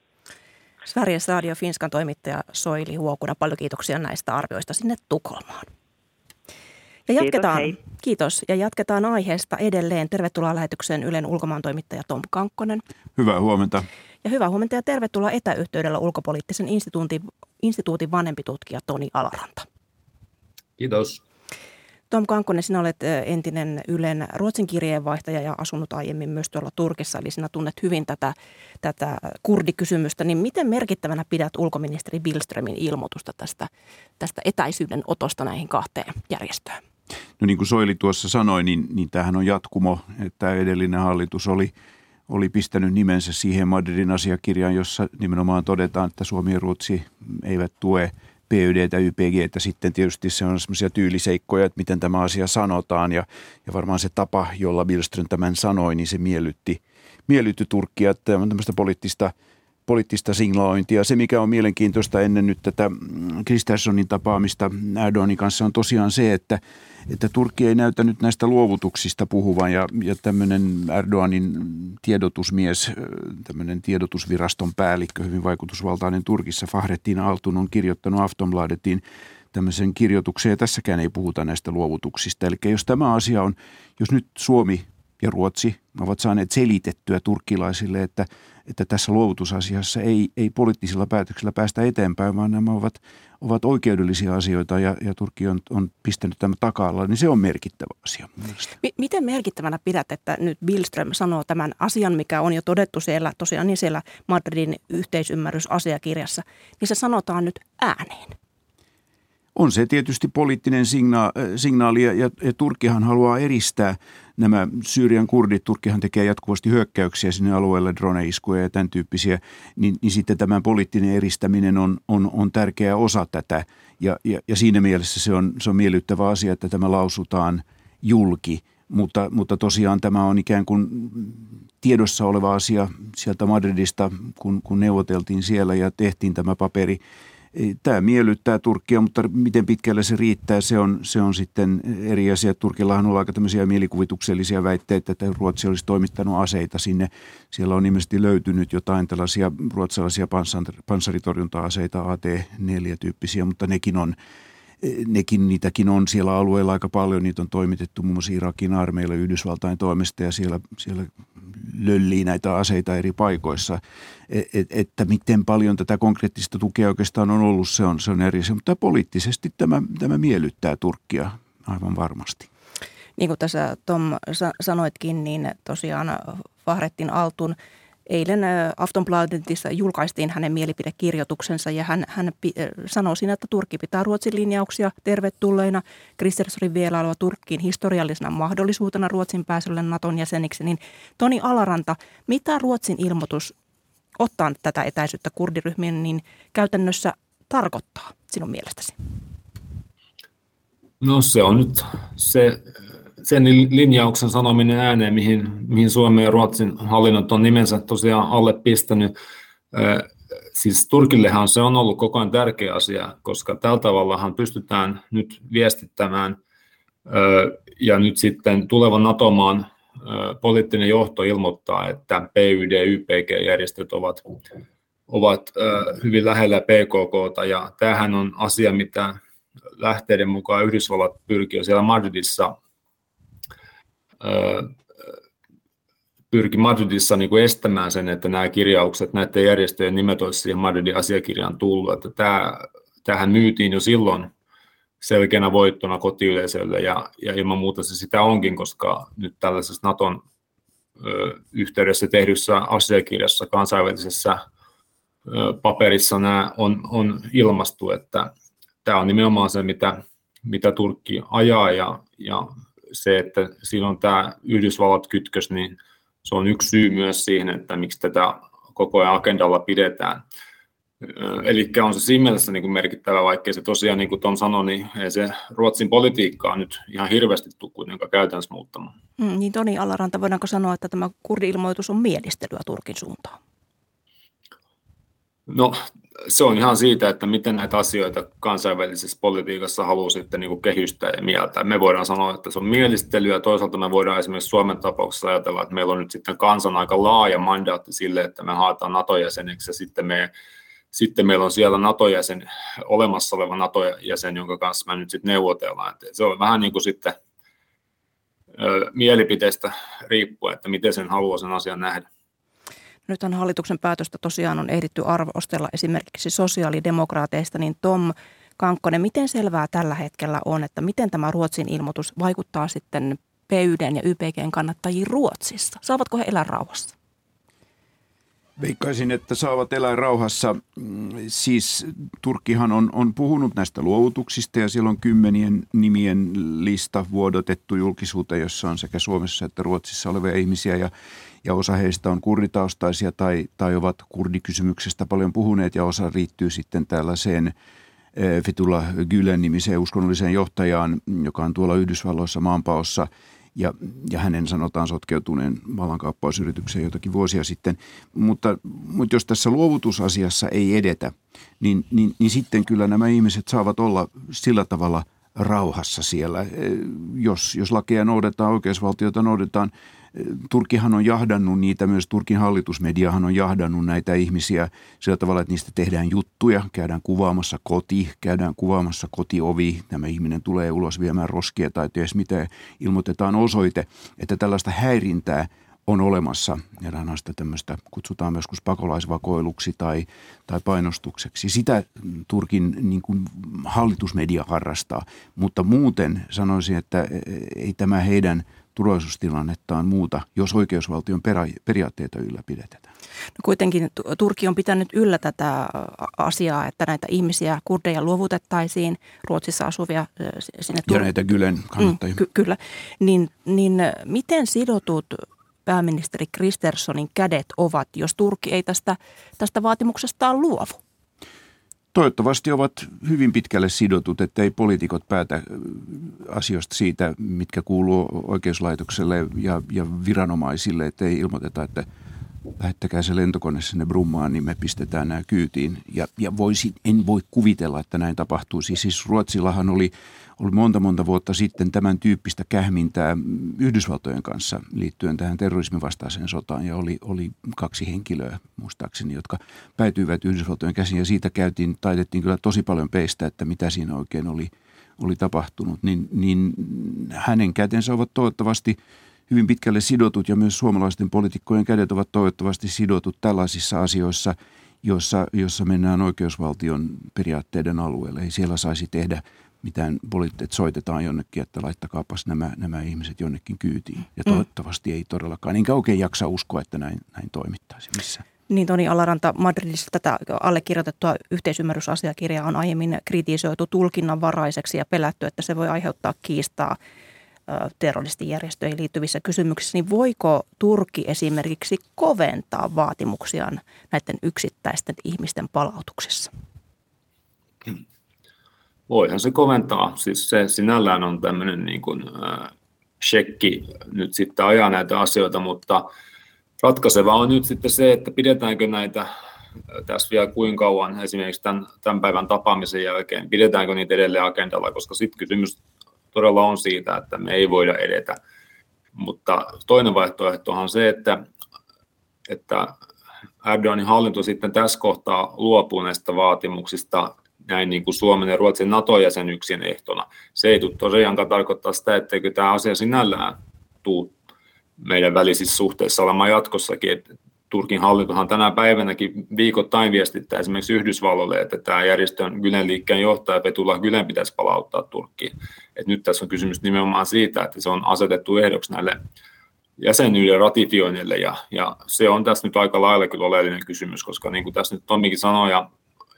Sveriges Radio Finskan toimittaja Soili Huokuna, paljon kiitoksia näistä arvioista sinne Tukholmaan. Ja jatketaan, kiitos, kiitos. Ja jatketaan aiheesta edelleen. Tervetuloa lähetykseen Ylen ulkomaantoimittaja Tom Kankkonen. Hyvää huomenta. Ja hyvää huomenta ja tervetuloa etäyhteydellä ulkopoliittisen instituutin, instituutin vanhempi tutkija Toni Alaranta. Kiitos. Tom Kankkonen, sinä olet entinen Ylen Ruotsin kirjeenvaihtaja ja asunut aiemmin myös tuolla Turkissa, eli sinä tunnet hyvin tätä, tätä kurdikysymystä. Niin miten merkittävänä pidät ulkoministeri Billströmin ilmoitusta tästä, tästä etäisyyden otosta näihin kahteen järjestöön? No niin kuin Soili tuossa sanoi, niin, niin tämähän on jatkumo, että edellinen hallitus oli, oli pistänyt nimensä siihen Madridin asiakirjaan, jossa nimenomaan todetaan, että Suomi ja Ruotsi eivät tue – PYD ja YPG, että sitten tietysti se on semmoisia tyyliseikkoja, että miten tämä asia sanotaan. Ja, ja varmaan se tapa, jolla Billström tämän sanoi, niin se miellytti, miellytti Turkkia, että tämmöistä poliittista – poliittista signalointia. Se, mikä on mielenkiintoista ennen nyt tätä Kristerssonin tapaamista Erdoganin kanssa, on tosiaan se, että, että Turkki ei näytä nyt näistä luovutuksista puhuvan ja, ja tämmöinen Erdoganin tiedotusmies, tämmöinen tiedotusviraston päällikkö, hyvin vaikutusvaltainen Turkissa, Fahrettin Altun on kirjoittanut Aftonbladetin tämmöisen kirjoituksen ja tässäkään ei puhuta näistä luovutuksista. Eli jos tämä asia on, jos nyt Suomi ja Ruotsi ovat saaneet selitettyä turkkilaisille, että, että tässä luovutusasiassa ei, ei poliittisilla päätöksillä päästä eteenpäin, vaan nämä ovat, ovat oikeudellisia asioita ja, ja Turkki on, on pistänyt tämän taka niin se on merkittävä asia. M- miten merkittävänä pidät, että nyt Billström sanoo tämän asian, mikä on jo todettu siellä, tosiaan niin siellä Madridin yhteisymmärrysasiakirjassa, niin se sanotaan nyt ääneen? On se tietysti poliittinen signa- signaali ja, ja Turkkihan haluaa eristää nämä Syyrian kurdit. Turkkihan tekee jatkuvasti hyökkäyksiä sinne alueelle, drone-iskuja ja tämän tyyppisiä. Niin, niin sitten tämä poliittinen eristäminen on, on, on tärkeä osa tätä ja, ja, ja siinä mielessä se on, se on miellyttävä asia, että tämä lausutaan julki. Mutta, mutta tosiaan tämä on ikään kuin tiedossa oleva asia sieltä Madridista, kun, kun neuvoteltiin siellä ja tehtiin tämä paperi – Tämä miellyttää Turkkia, mutta miten pitkälle se riittää, se on, se on sitten eri asia. Turkillahan on aika tämmöisiä mielikuvituksellisia väitteitä, että Ruotsi olisi toimittanut aseita sinne. Siellä on ilmeisesti löytynyt jotain tällaisia ruotsalaisia panssaritorjunta-aseita, AT-4-tyyppisiä, mutta nekin on nekin, niitäkin on siellä alueella aika paljon. Niitä on toimitettu muun muassa Irakin armeille Yhdysvaltain toimesta ja siellä, siellä löllii näitä aseita eri paikoissa. Et, et, että miten paljon tätä konkreettista tukea oikeastaan on ollut, se on, se on eri asia. Mutta poliittisesti tämä, tämä miellyttää Turkkia aivan varmasti. Niin kuin tässä Tom sanoitkin, niin tosiaan Fahrettin Altun – Eilen Aftonbladetissa julkaistiin hänen mielipidekirjoituksensa ja hän, hän sanoi siinä, että Turkki pitää Ruotsin linjauksia tervetulleina. Kristersorin vierailulla Turkkiin historiallisena mahdollisuutena Ruotsin pääsylle Naton jäseniksi. Niin Toni Alaranta, mitä Ruotsin ilmoitus ottaa tätä etäisyyttä kurdiryhmien, niin käytännössä tarkoittaa sinun mielestäsi? No se on nyt se sen linjauksen sanominen ääneen, mihin, mihin Suomen ja Ruotsin hallinnot on nimensä tosiaan alle pistänyt. Siis Turkillehan se on ollut koko ajan tärkeä asia, koska tällä tavallahan pystytään nyt viestittämään ja nyt sitten tulevan NATO-maan poliittinen johto ilmoittaa, että PYD, YPG-järjestöt ovat, ovat hyvin lähellä PKK, ja tämähän on asia, mitä lähteiden mukaan Yhdysvallat pyrkii siellä Madridissa pyrki Madridissa niin kuin estämään sen, että nämä kirjaukset, näiden järjestöjen nimet olisi siihen Madridin asiakirjaan tullut. Että tämä, tämähän myytiin jo silloin selkeänä voittona kotiyleisölle ja, ja ilman muuta se sitä onkin, koska nyt tällaisessa Naton ö, yhteydessä tehdyssä asiakirjassa, kansainvälisessä ö, paperissa nämä on, on ilmastu, että tämä on nimenomaan se, mitä, mitä Turkki ajaa ja, ja se, että siinä on tämä Yhdysvallat kytkös, niin se on yksi syy myös siihen, että miksi tätä koko ajan agendalla pidetään. Eli on se siinä mielessä niin kuin merkittävä, vaikkei se tosiaan, niin kuin Tom sanoi, niin ei se Ruotsin politiikkaa nyt ihan hirveästi tule kuitenkaan käytännössä muuttamaan. Mm, niin Toni Allaranta, voidaanko sanoa, että tämä kurdi-ilmoitus on mielistelyä Turkin suuntaan? No se on ihan siitä, että miten näitä asioita kansainvälisessä politiikassa haluaa sitten niin kehystää ja mieltää. Me voidaan sanoa, että se on mielistelyä, toisaalta me voidaan esimerkiksi Suomen tapauksessa ajatella, että meillä on nyt sitten kansan aika laaja mandaatti sille, että me haetaan NATO-jäseneksi ja sitten, me, sitten meillä on siellä NATO-jäsen, olemassa oleva NATO-jäsen, jonka kanssa me nyt sitten neuvotellaan. Että se on vähän niin kuin sitten ö, mielipiteestä riippuen, että miten sen haluaa sen asian nähdä. Nythän hallituksen päätöstä tosiaan on ehditty arvostella esimerkiksi sosiaalidemokraateista, niin Tom Kankkonen, miten selvää tällä hetkellä on, että miten tämä Ruotsin ilmoitus vaikuttaa sitten PYDn ja YPGn kannattajiin Ruotsissa? Saavatko he elää rauhassa? Veikkaisin, että saavat elää rauhassa. Siis Turkkihan on, on puhunut näistä luovutuksista ja siellä on kymmenien nimien lista vuodotettu julkisuuteen, jossa on sekä Suomessa että Ruotsissa olevia ihmisiä ja, ja osa heistä on kurditaustaisia tai, tai ovat kurdikysymyksestä paljon puhuneet ja osa riittyy sitten tällaiseen eh, Fetullah Gülen nimiseen uskonnolliseen johtajaan, joka on tuolla Yhdysvalloissa maanpaossa – ja, ja hänen sanotaan sotkeutuneen vallankaappausyritykseen jotakin vuosia sitten. Mutta, mutta jos tässä luovutusasiassa ei edetä, niin, niin, niin sitten kyllä nämä ihmiset saavat olla sillä tavalla rauhassa siellä. Jos, jos lakeja noudetaan, oikeusvaltiota noudetaan, Turkihan on jahdannut niitä, myös Turkin hallitusmediahan on jahdannut näitä ihmisiä sillä tavalla, että niistä tehdään juttuja, käydään kuvaamassa koti, käydään kuvaamassa kotiovi, tämä ihminen tulee ulos viemään roskia tai ties mitä, ilmoitetaan osoite, että tällaista häirintää – on olemassa eräänlaista tämmöistä, kutsutaan joskus pakolaisvakoiluksi tai, tai painostukseksi. Sitä Turkin niin kuin hallitusmedia harrastaa, mutta muuten sanoisin, että ei tämä heidän turvallisuustilannettaan muuta, jos oikeusvaltion periaatteita ylläpidetään. No kuitenkin Turkki on pitänyt yllä tätä asiaa, että näitä ihmisiä, kurdeja luovutettaisiin, Ruotsissa asuvia sinne. Tur- ja näitä Gylen kannattajia. Mm, ky- kyllä. Niin, niin miten sidotut pääministeri Kristerssonin kädet ovat, jos Turkki ei tästä, tästä vaatimuksestaan luovu? Toivottavasti ovat hyvin pitkälle sidotut, että ei poliitikot päätä asioista siitä, mitkä kuuluu oikeuslaitokselle ja, ja viranomaisille, että ei ilmoiteta, että lähettäkää se lentokone sinne Brummaan, niin me pistetään nämä kyytiin. Ja, ja voisin, en voi kuvitella, että näin tapahtuisi. Siis Ruotsillahan oli oli monta monta vuotta sitten tämän tyyppistä kähmintää Yhdysvaltojen kanssa liittyen tähän terrorismin vastaiseen sotaan. Ja oli, oli kaksi henkilöä muistaakseni, jotka päätyivät Yhdysvaltojen käsiin. Ja siitä käytiin, taitettiin kyllä tosi paljon peistä, että mitä siinä oikein oli, oli tapahtunut, niin, niin hänen kätensä ovat toivottavasti hyvin pitkälle sidotut ja myös suomalaisten poliitikkojen kädet ovat toivottavasti sidotut tällaisissa asioissa, jossa, jossa mennään oikeusvaltion periaatteiden alueelle. Ei siellä saisi tehdä mitään poliitteet soitetaan jonnekin, että laittakaapas nämä, nämä ihmiset jonnekin kyytiin. Ja mm. toivottavasti mm. ei todellakaan. Enkä oikein jaksa uskoa, että näin, näin toimittaisi missään. Niin Toni Alaranta, Madridissa tätä allekirjoitettua yhteisymmärrysasiakirjaa on aiemmin kritisoitu tulkinnanvaraiseksi ja pelätty, että se voi aiheuttaa kiistaa terroristijärjestöihin liittyvissä kysymyksissä, niin voiko Turkki esimerkiksi koventaa vaatimuksiaan näiden yksittäisten ihmisten palautuksessa? Voihan se koventaa. Siis se sinällään on tämmöinen niin kuin, äh, shekki nyt sitten ajaa näitä asioita, mutta ratkaiseva on nyt sitten se, että pidetäänkö näitä tässä vielä kuinka kauan esimerkiksi tämän, tämän päivän tapaamisen jälkeen, pidetäänkö niitä edelleen agendalla, koska sitten kysymys todella on siitä, että me ei voida edetä. Mutta toinen vaihtoehto on se, että, että Erdoganin hallinto sitten tässä kohtaa luopuu näistä vaatimuksista näin niin kuin Suomen ja Ruotsin NATO-jäsenyksien ehtona. Se ei tule tosiaankaan tarkoittaa sitä, etteikö tämä asia sinällään tule meidän välisissä suhteissa olemaan jatkossakin. että Turkin hallintohan tänä päivänäkin viikoittain viestittää esimerkiksi Yhdysvalloille, että tämä järjestön Gylen liikkeen johtaja Petula Gylen pitäisi palauttaa Turkkiin. Et nyt tässä on kysymys nimenomaan siitä, että se on asetettu ehdoksi näille jäsenyyden ratifioinnille, ja, ja se on tässä nyt aika lailla kyllä oleellinen kysymys, koska niin kuin tässä nyt Tommikin sanoi, ja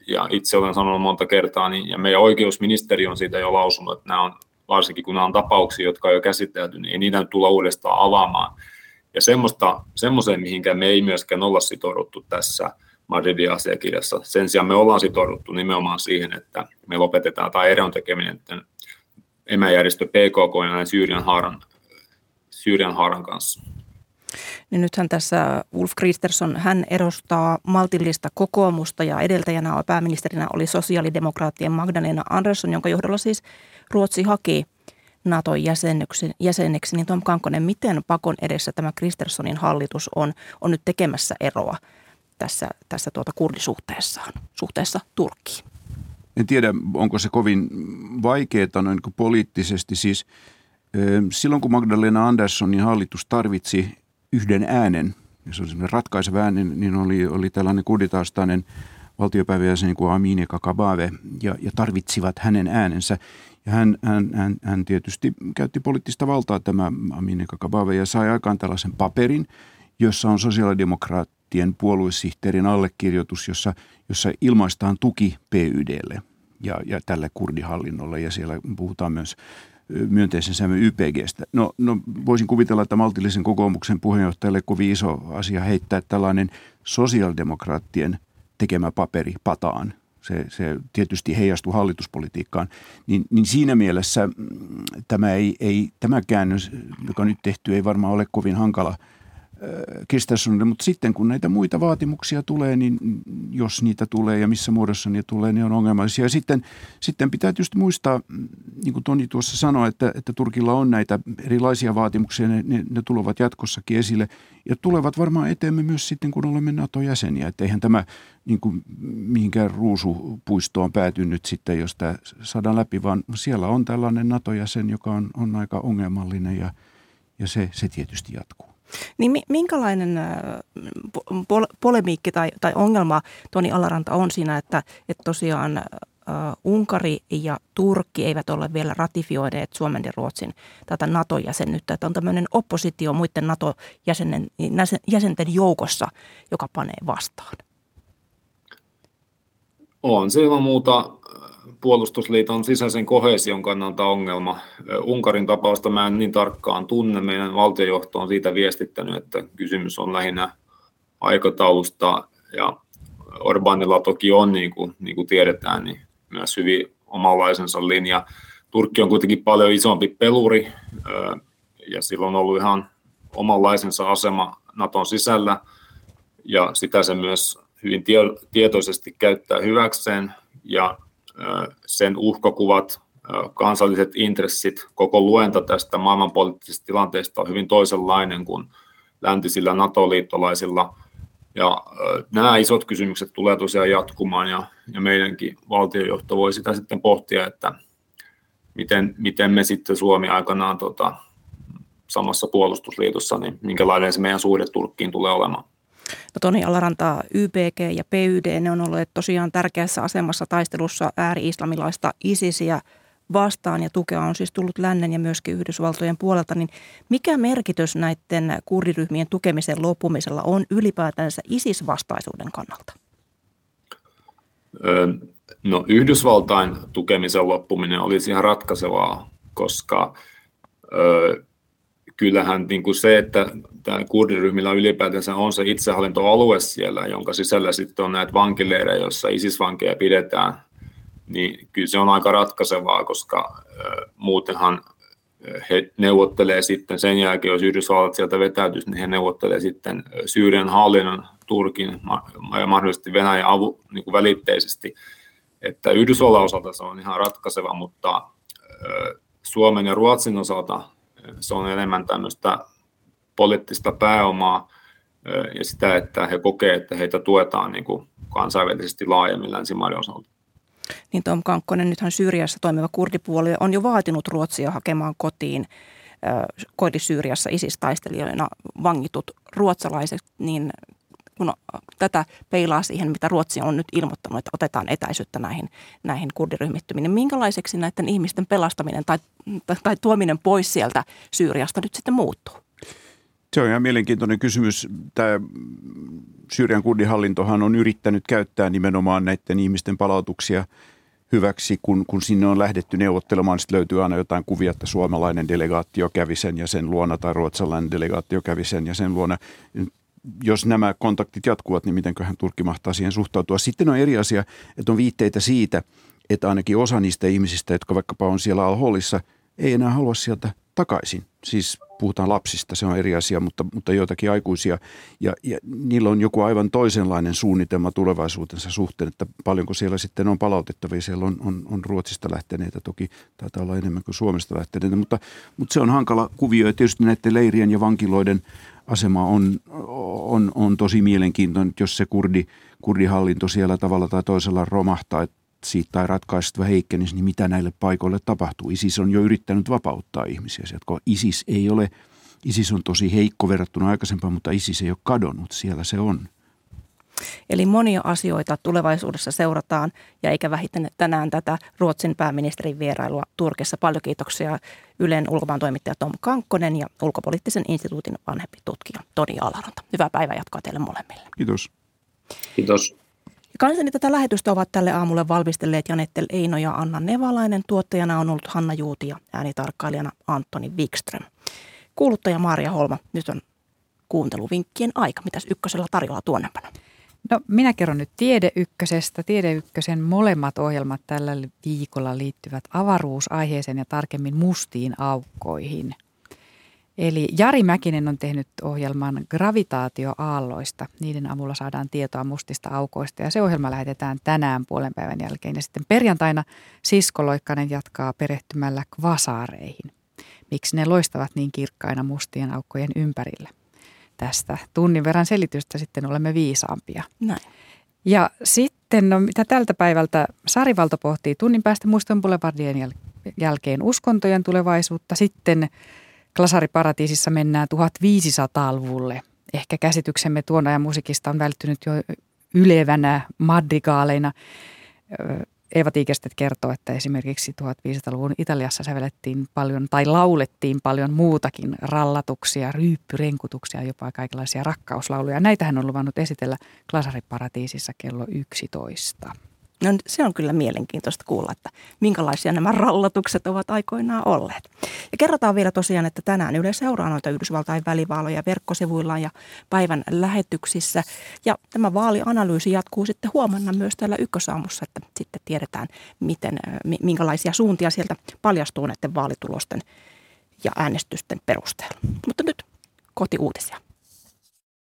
ja itse olen sanonut monta kertaa, niin, ja meidän oikeusministeri on siitä jo lausunut, että nämä on, varsinkin kun nämä on tapauksia, jotka on jo käsitelty, niin ei niitä nyt tulla uudestaan avaamaan. Ja semmoista, semmoiseen, mihinkään me ei myöskään olla sitouduttu tässä Madridin asiakirjassa. Sen sijaan me ollaan sitouduttu nimenomaan siihen, että me lopetetaan tai eron tekeminen emäjärjestö PKK ja Syyrian haaran, Syyrian haaran kanssa niin nythän tässä Ulf Kristersson, hän edustaa maltillista kokoomusta ja edeltäjänä pääministerinä oli sosiaalidemokraattien Magdalena Andersson, jonka johdolla siis Ruotsi haki Naton jäseneksi, jäseneksi. Niin Tom Kankonen, miten pakon edessä tämä Kristerssonin hallitus on, on nyt tekemässä eroa tässä, tässä tuota kurdisuhteessaan, suhteessa Turkkiin? En tiedä, onko se kovin vaikeaa noin poliittisesti. Siis silloin kun Magdalena Anderssonin hallitus tarvitsi yhden äänen, se oli semmoinen ratkaiseva äänen, niin oli, oli tällainen kurditaustainen valtiopäiväjäsen kuin Amine Kakabave, ja, ja tarvitsivat hänen äänensä. Ja hän, hän, hän, hän tietysti käytti poliittista valtaa tämä Amine Kakabave ja sai aikaan tällaisen paperin, jossa on sosiaalidemokraattien puoluesihteerin allekirjoitus, jossa, jossa ilmaistaan tuki PYDlle ja, ja tälle kurdihallinnolle. Ja siellä puhutaan myös myönteisen sävyn YPGstä. No, no voisin kuvitella, että maltillisen kokoomuksen puheenjohtajalle kovin iso asia heittää tällainen sosiaalidemokraattien tekemä paperi pataan. Se, se tietysti heijastuu hallituspolitiikkaan. Niin, niin siinä mielessä mm, tämä, ei, ei, tämä käännös, joka nyt tehty, ei varmaan ole kovin hankala Kristerssonille, mutta sitten kun näitä muita vaatimuksia tulee, niin jos niitä tulee ja missä muodossa niitä tulee, ne on ongelmallisia. Ja sitten, sitten pitää tietysti muistaa, niin kuin Toni tuossa sanoi, että, että Turkilla on näitä erilaisia vaatimuksia, ne, ne, ne tulevat jatkossakin esille ja tulevat varmaan eteemme myös sitten, kun olemme NATO-jäseniä. Että eihän tämä niin kuin mihinkään ruusupuistoon päätynyt sitten, jos tämä saadaan läpi, vaan siellä on tällainen NATO-jäsen, joka on, on aika ongelmallinen ja, ja se, se tietysti jatkuu. Niin minkälainen polemiikki tai, tai ongelma Toni Alaranta on siinä, että, että tosiaan Unkari ja Turkki eivät ole vielä ratifioineet Suomen ja Ruotsin tätä NATO-jäsenyyttä. Että on tämmöinen oppositio muiden NATO-jäsenten joukossa, joka panee vastaan. On se ilman muuta puolustusliiton sisäisen kohesion kannalta ongelma. Unkarin tapausta mä en niin tarkkaan tunne. Meidän valtiojohto on siitä viestittänyt, että kysymys on lähinnä aikataulusta ja Orbanilla toki on, niin kuin, niin kuin tiedetään, niin myös hyvin omanlaisensa linja. Turkki on kuitenkin paljon isompi peluri ja sillä on ollut ihan omanlaisensa asema Naton sisällä ja sitä se myös hyvin tietoisesti käyttää hyväkseen ja sen uhkakuvat, kansalliset intressit, koko luenta tästä maailmanpoliittisesta tilanteesta on hyvin toisenlainen kuin läntisillä NATO-liittolaisilla. Ja nämä isot kysymykset tulee tosiaan jatkumaan ja, ja meidänkin valtiojohto voi sitä sitten pohtia, että miten, miten me sitten Suomi aikanaan tota, samassa puolustusliitossa, niin minkälainen se meidän suhde Turkkiin tulee olemaan. No Toni Alaranta, YPG ja PYD, ne on olleet tosiaan tärkeässä asemassa taistelussa ääri-islamilaista ISISiä vastaan ja tukea on siis tullut lännen ja myöskin Yhdysvaltojen puolelta, niin mikä merkitys näiden kurdiryhmien tukemisen loppumisella on ylipäätänsä ISIS-vastaisuuden kannalta? No Yhdysvaltain tukemisen loppuminen olisi ihan ratkaisevaa, koska kyllähän niin kuin se, että tämä kurdiryhmillä ylipäätänsä on se itsehallintoalue siellä, jonka sisällä sitten on näitä vankileirejä, joissa ISIS-vankeja pidetään, niin kyllä se on aika ratkaisevaa, koska muutenhan he neuvottelee sitten sen jälkeen, jos Yhdysvallat sieltä vetäytyisi, niin he neuvottelee sitten Syyrian hallinnon, Turkin ja mahdollisesti Venäjän avu niin kuin välitteisesti. Että Yhdysvallan osalta se on ihan ratkaiseva, mutta Suomen ja Ruotsin osalta se on enemmän tämmöistä poliittista pääomaa ja sitä, että he kokee, että heitä tuetaan niin kuin kansainvälisesti laajemmin länsimaiden osalta. Niin Tom Kankkonen, nythän Syyriassa toimiva kurdipuolue on jo vaatinut Ruotsia hakemaan kotiin koidi-Syyriassa ISIS-taistelijoina vangitut ruotsalaiset, niin kun tätä peilaa siihen, mitä Ruotsi on nyt ilmoittanut, että otetaan etäisyyttä näihin, näihin kurdiryhmittymiin, niin minkälaiseksi näiden ihmisten pelastaminen tai, tai, tai tuominen pois sieltä Syyriasta nyt sitten muuttuu? Se on ihan mielenkiintoinen kysymys. Tämä Syyrian kurdihallintohan on yrittänyt käyttää nimenomaan näiden ihmisten palautuksia hyväksi, kun, kun sinne on lähdetty neuvottelemaan. Sitten löytyy aina jotain kuvia, että suomalainen delegaatio kävi sen ja sen luona tai ruotsalainen delegaatio kävi sen ja sen luona jos nämä kontaktit jatkuvat, niin mitenköhän Turkki mahtaa siihen suhtautua. Sitten on eri asia, että on viitteitä siitä, että ainakin osa niistä ihmisistä, jotka vaikkapa on siellä alhollissa, ei enää halua sieltä takaisin. Siis puhutaan lapsista, se on eri asia, mutta, mutta joitakin aikuisia. Ja, ja niillä on joku aivan toisenlainen suunnitelma tulevaisuutensa suhteen, että paljonko siellä sitten on palautettavia. Siellä on, on, on Ruotsista lähteneitä, toki taitaa olla enemmän kuin Suomesta lähteneitä, mutta, mutta se on hankala kuvio. Ja tietysti näiden leirien ja vankiloiden asema on, on, on tosi mielenkiintoinen, jos se kurdi, kurdihallinto siellä tavalla tai toisella romahtaa, että siitä tai ratkaista heikkenisi, niin mitä näille paikoille tapahtuu. ISIS on jo yrittänyt vapauttaa ihmisiä sieltä, kun ISIS ei ole, ISIS on tosi heikko verrattuna aikaisempaan, mutta ISIS ei ole kadonnut, siellä se on. Eli monia asioita tulevaisuudessa seurataan ja eikä vähiten tänään tätä Ruotsin pääministerin vierailua Turkissa. Paljon kiitoksia Ylen ulkomaan toimittaja Tom Kankkonen ja ulkopoliittisen instituutin vanhempi tutkija Toni Alaranta. Hyvää päivää jatkoa teille molemmille. Kiitos. Kiitos. Kansani tätä lähetystä ovat tälle aamulle valmistelleet Janettel Eino ja Anna Nevalainen. Tuottajana on ollut Hanna Juuti ja äänitarkkailijana Antoni Wikström. Kuuluttaja Maria Holma, nyt on kuunteluvinkkien aika. Mitäs ykkösellä tarjolla tuonnepana? No minä kerron nyt Tiede Ykkösestä. Tiede Ykkösen molemmat ohjelmat tällä viikolla liittyvät avaruusaiheeseen ja tarkemmin mustiin aukkoihin. Eli Jari Mäkinen on tehnyt ohjelman gravitaatioaalloista. Niiden avulla saadaan tietoa mustista aukoista ja se ohjelma lähetetään tänään puolen päivän jälkeen. Ja sitten perjantaina Sisko Loikkanen jatkaa perehtymällä kvasaareihin. Miksi ne loistavat niin kirkkaina mustien aukkojen ympärillä? Tästä tunnin verran selitystä sitten olemme viisaampia. Näin. Ja sitten, no mitä tältä päivältä, Sarivalto pohtii tunnin päästä Mustan Boulevardien jäl- jälkeen uskontojen tulevaisuutta. Sitten Klasariparatiisissa mennään 1500-luvulle. Ehkä käsityksemme tuon ajan musiikista on välttynyt jo ylevänä madrigaaleina. Eeva Tiikestet kertoo, että esimerkiksi 1500-luvun Italiassa sävelettiin paljon tai laulettiin paljon muutakin rallatuksia, ryyppyrenkutuksia, jopa kaikenlaisia rakkauslauluja. Näitähän on luvannut esitellä Klasariparatiisissa kello 11. No se on kyllä mielenkiintoista kuulla, että minkälaisia nämä rallatukset ovat aikoinaan olleet. Ja kerrotaan vielä tosiaan, että tänään Yle seuraa noita Yhdysvaltain välivaaloja verkkosivuillaan ja päivän lähetyksissä. Ja tämä vaalianalyysi jatkuu sitten huomenna myös täällä Ykkösaamussa, että sitten tiedetään, miten, minkälaisia suuntia sieltä paljastuu näiden vaalitulosten ja äänestysten perusteella. Mutta nyt koti uutisia.